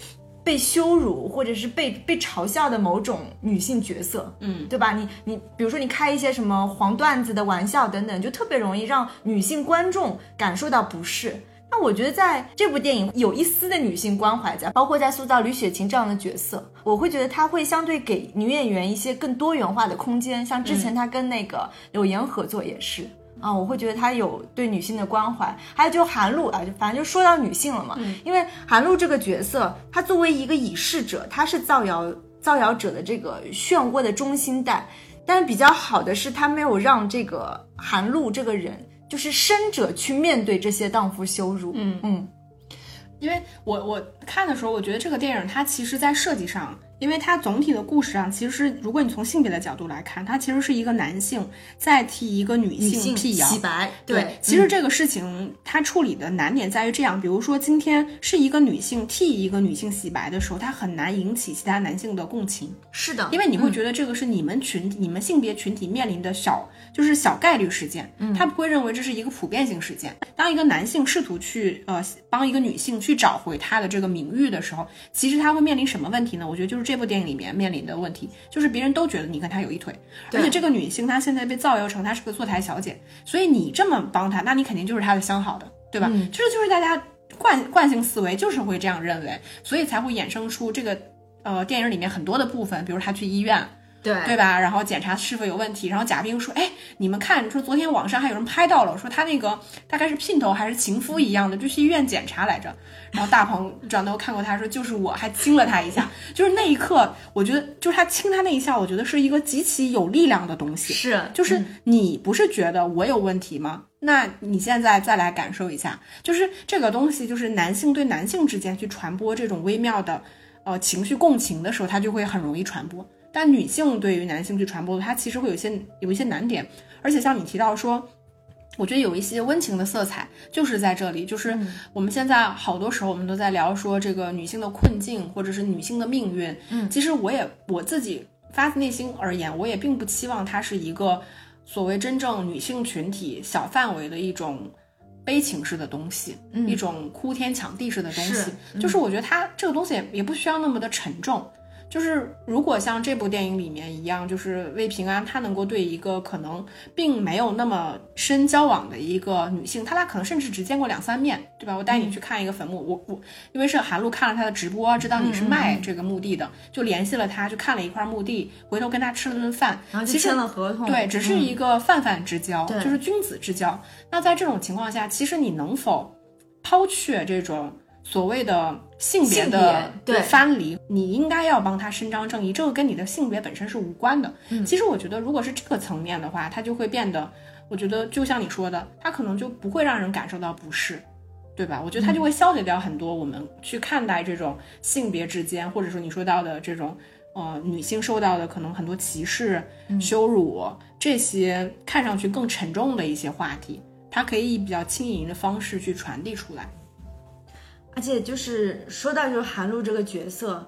被羞辱或者是被被嘲笑的某种女性角色，嗯，对吧？你你比如说你开一些什么黄段子的玩笑等等，就特别容易让女性观众感受到不适。那我觉得在这部电影有一丝的女性关怀在，包括在塑造吕雪琴这样的角色，我会觉得她会相对给女演员一些更多元化的空间。像之前她跟那个柳岩合作也是。啊，我会觉得他有对女性的关怀，还有就韩露啊，就反正就说到女性了嘛，因为韩露这个角色，她作为一个以示者，她是造谣造谣者的这个漩涡的中心带，但是比较好的是，她没有让这个韩露这个人，就是生者去面对这些荡妇羞辱，嗯。嗯，因为我我看的时候，我觉得这个电影它其实在设计上，因为它总体的故事上，其实是如果你从性别的角度来看，它其实是一个男性在替一个女女性辟谣。洗白，对，其实嗯这个事情它处理的难点在于这样，比如说今天是一个女性替一个女性洗白的时候，它很难引起其他男性的共情，是的，因为你会觉得这个是你们群体、你们性别群体面临的小，就是小概率事件，他不会认为这是一个普遍性事件。当一个男性试图去呃帮一个女性去找回她的这个名誉的时候，其实他会面临什么问题呢？我觉得就是这部电影里面面临的问题，就是别人都觉得你跟他有一腿，而且这个女性她现在被造谣成她是个坐台小姐，所以你这么帮她，那你肯定就是她的相好的，对吧？这就是大家惯惯性思维就是会这样认为，所以才会衍生出这个呃电影里面很多的部分，比如他去医院。对对吧？然后检查是否有问题，然后贾冰说：“哎，你们看，说昨天网上还有人拍到了，说他那个大概是姘头还是情夫一样的，就去医院检查来着。”然后大鹏转头看过他说：“就是我，还亲了他一下。”就是那一刻，我觉得就是他亲他那一下，我觉得是一个极其有力量的东西。是就是你不是觉得我有问题吗？那你现在再来感受一下，就是这个东西，就是男性对男性之间去传播这种微妙的呃情绪共情的时候，它就会很容易传播。但女性对于男性去传播，它其实会有一些有一些难点，而且像你提到说，我觉得有一些温情的色彩，就是在这里，就是我们现在好多时候我们都在聊说这个女性的困境，或者是女性的命运。嗯，其实我也我自己发自内心而言，我也并不期望它是一个所谓真正女性群体小范围的一种悲情式的东西，一种哭天抢地式的东西。是就是我觉得它这个东西也也不需要那么的沉重。就是如果像这部电影里面一样，就是魏平安她能够对一个可能并没有那么深交往的一个女性，他俩可能甚至只见过两三面，对吧？我带你去看一个坟墓，我我因为是韩露看了他的直播，知道你是卖这个墓地的，就联系了他，去看了一块墓地，回头跟他吃了顿饭，然后就签了合同。对，只是一个泛泛之交，就是君子之交。那在这种情况下，其实你能否抛却这种所谓的性别性的别对藩篱，你应该要帮他伸张正义，这个跟你的性别本身是无关的。嗯其实我觉得，如果是这个层面的话，它就会变得，我觉得就像你说的，它可能就不会让人感受到不适。对吧？我觉得它就会消解掉很多我们去看待这种性别之间，或者说你说到的这种呃女性受到的可能很多歧视、羞辱这些看上去更沉重的一些话题，它可以以比较轻盈的方式去传递出来。而且就是说到就是韩露这个角色，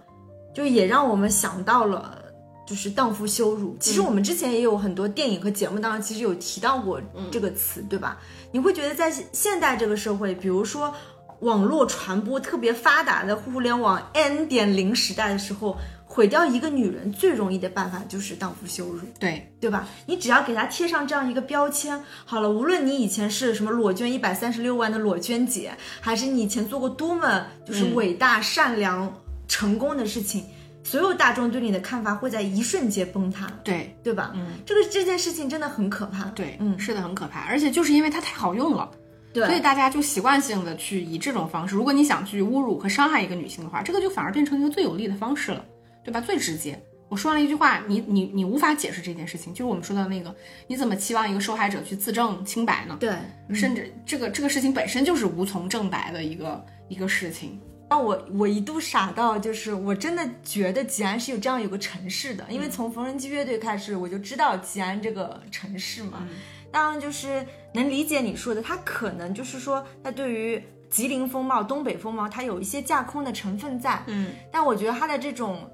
就也让我们想到了。就是荡妇羞辱，其实我们之前也有很多电影和节目当中，其实有提到过这个词，对吧？你会觉得在现代这个社会，比如说网络传播特别发达的互联网 N 点零时代的时候，毁掉一个女人最容易的办法就是荡妇羞辱。对，对吧？你只要给她贴上这样一个标签，好了，无论你以前是什么裸捐一百三十六万的裸捐姐，还是你以前做过多么就是伟大、善良、成功的事情，所有大众对你的看法会在一瞬间崩塌，对，对吧？嗯，这个这件事情真的很可怕。对，嗯是的，很可怕，而且就是因为它太好用了。对，所以大家就习惯性的去以这种方式，如果你想去侮辱和伤害一个女性的话，这个就反而变成一个最有利的方式了，对吧？最直接。我说完了一句话，你你你无法解释这件事情，就是我们说的那个，你怎么期望一个受害者去自证清白呢？对，甚至这个这个事情本身就是无从证白的一个一个事情。那我我一度傻到，就是我真的觉得吉安是有这样有个城市的，因为从缝纫机乐队开始，我就知道吉安这个城市嘛。当然就是能理解你说的，它可能就是说，它对于吉林风貌、东北风貌，它有一些架空的成分在。嗯，但我觉得它的这种，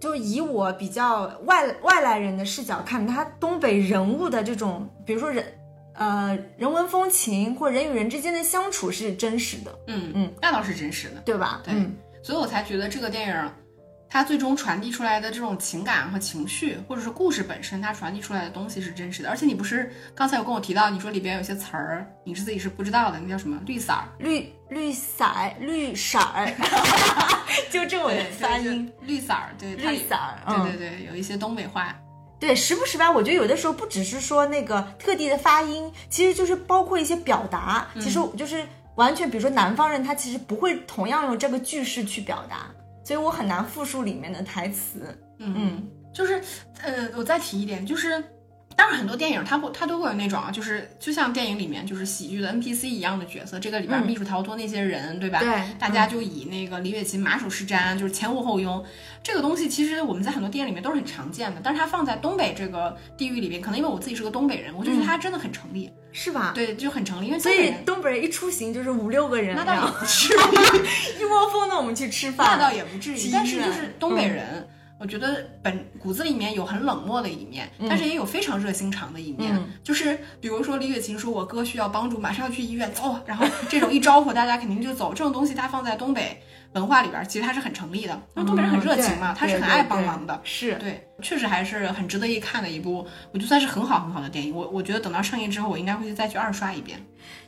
就以我比较外外来人的视角看，他东北人物的这种，比如说人。呃，人文风情或人与人之间的相处是真实的，嗯嗯，那倒是真实的。对吧？对嗯所以我才觉得这个电影，它最终传递出来的这种情感和情绪，或者是故事本身，它传递出来的东西是真实的。而且你不是刚才有跟我提到，你说里边有些词儿，你是自己是不知道的，那叫什么绿色儿？绿绿色儿绿色儿，纠正我的发音。绿色儿，对，绿色儿嗯对对对，有一些东北话。对，时不时吧，我觉得有的时候不只是说那个特地的发音，其实就是包括一些表达，其实就是完全，比如说南方人他其实不会同样用这个句式去表达，所以我很难复述里面的台词。嗯，嗯就是，呃，我再提一点，就是，当然很多电影它会它都会有那种啊，就是就像电影里面就是喜剧的 NPC 一样的角色，这个里边嗯秘书逃脱那些人，对吧？对大家就以那个李雪琴马首是瞻，就是前呼后拥。这个东西其实我们在很多电影里面都是很常见的，但是它放在东北这个地域里边，可能因为我自己是个东北人，我就觉得它真的很成立。是吧？对，就很成立，因为所以东北人东北人一出行就是五六个人，那倒也不至于。一窝蜂的我们去吃饭那。倒也不至于，但是就是东北人，我觉得本骨子里面有很冷漠的一面，但是也有非常热心肠的一面。嗯就是比如说李雪琴说我哥需要帮助，马上要去医院，走，然后这种一招呼大家肯定就走，这种东西它放在东北文化里边，其实它是很成立的，因为东北人很热情嘛，嗯他是很爱帮忙的。是对，确实还是很值得一看的一部，我就算是很好很好的电影。我我觉得等到上映之后，我应该会再去二刷一遍。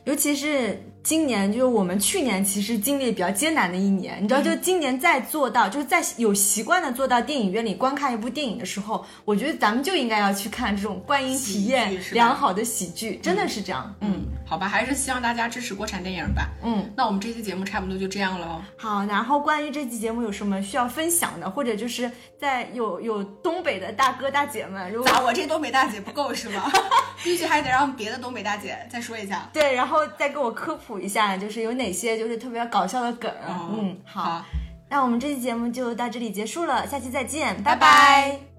尤其是今年，就是我们去年其实经历比较艰难的一年，你知道，嗯就今年再做到，就是在有习惯的做到电影院里观看一部电影的时候，我觉得咱们就应该要去看这种观影体验良好的喜剧，真的是这样。嗯好吧，还是希望大家支持国产电影吧。嗯，那我们这期节目差不多就这样了哦。好。然后关于这期节目有什么需要分享的，或者就是在有有东北的大哥大姐们，如果咋，我这东北大姐不够是吗？必须还得让别的东北大姐再说一下。对，然后再给我科普一下，就是有哪些就是特别搞笑的梗。哦嗯，好。好那我们这期节目就到这里结束了，下期再见，拜拜拜拜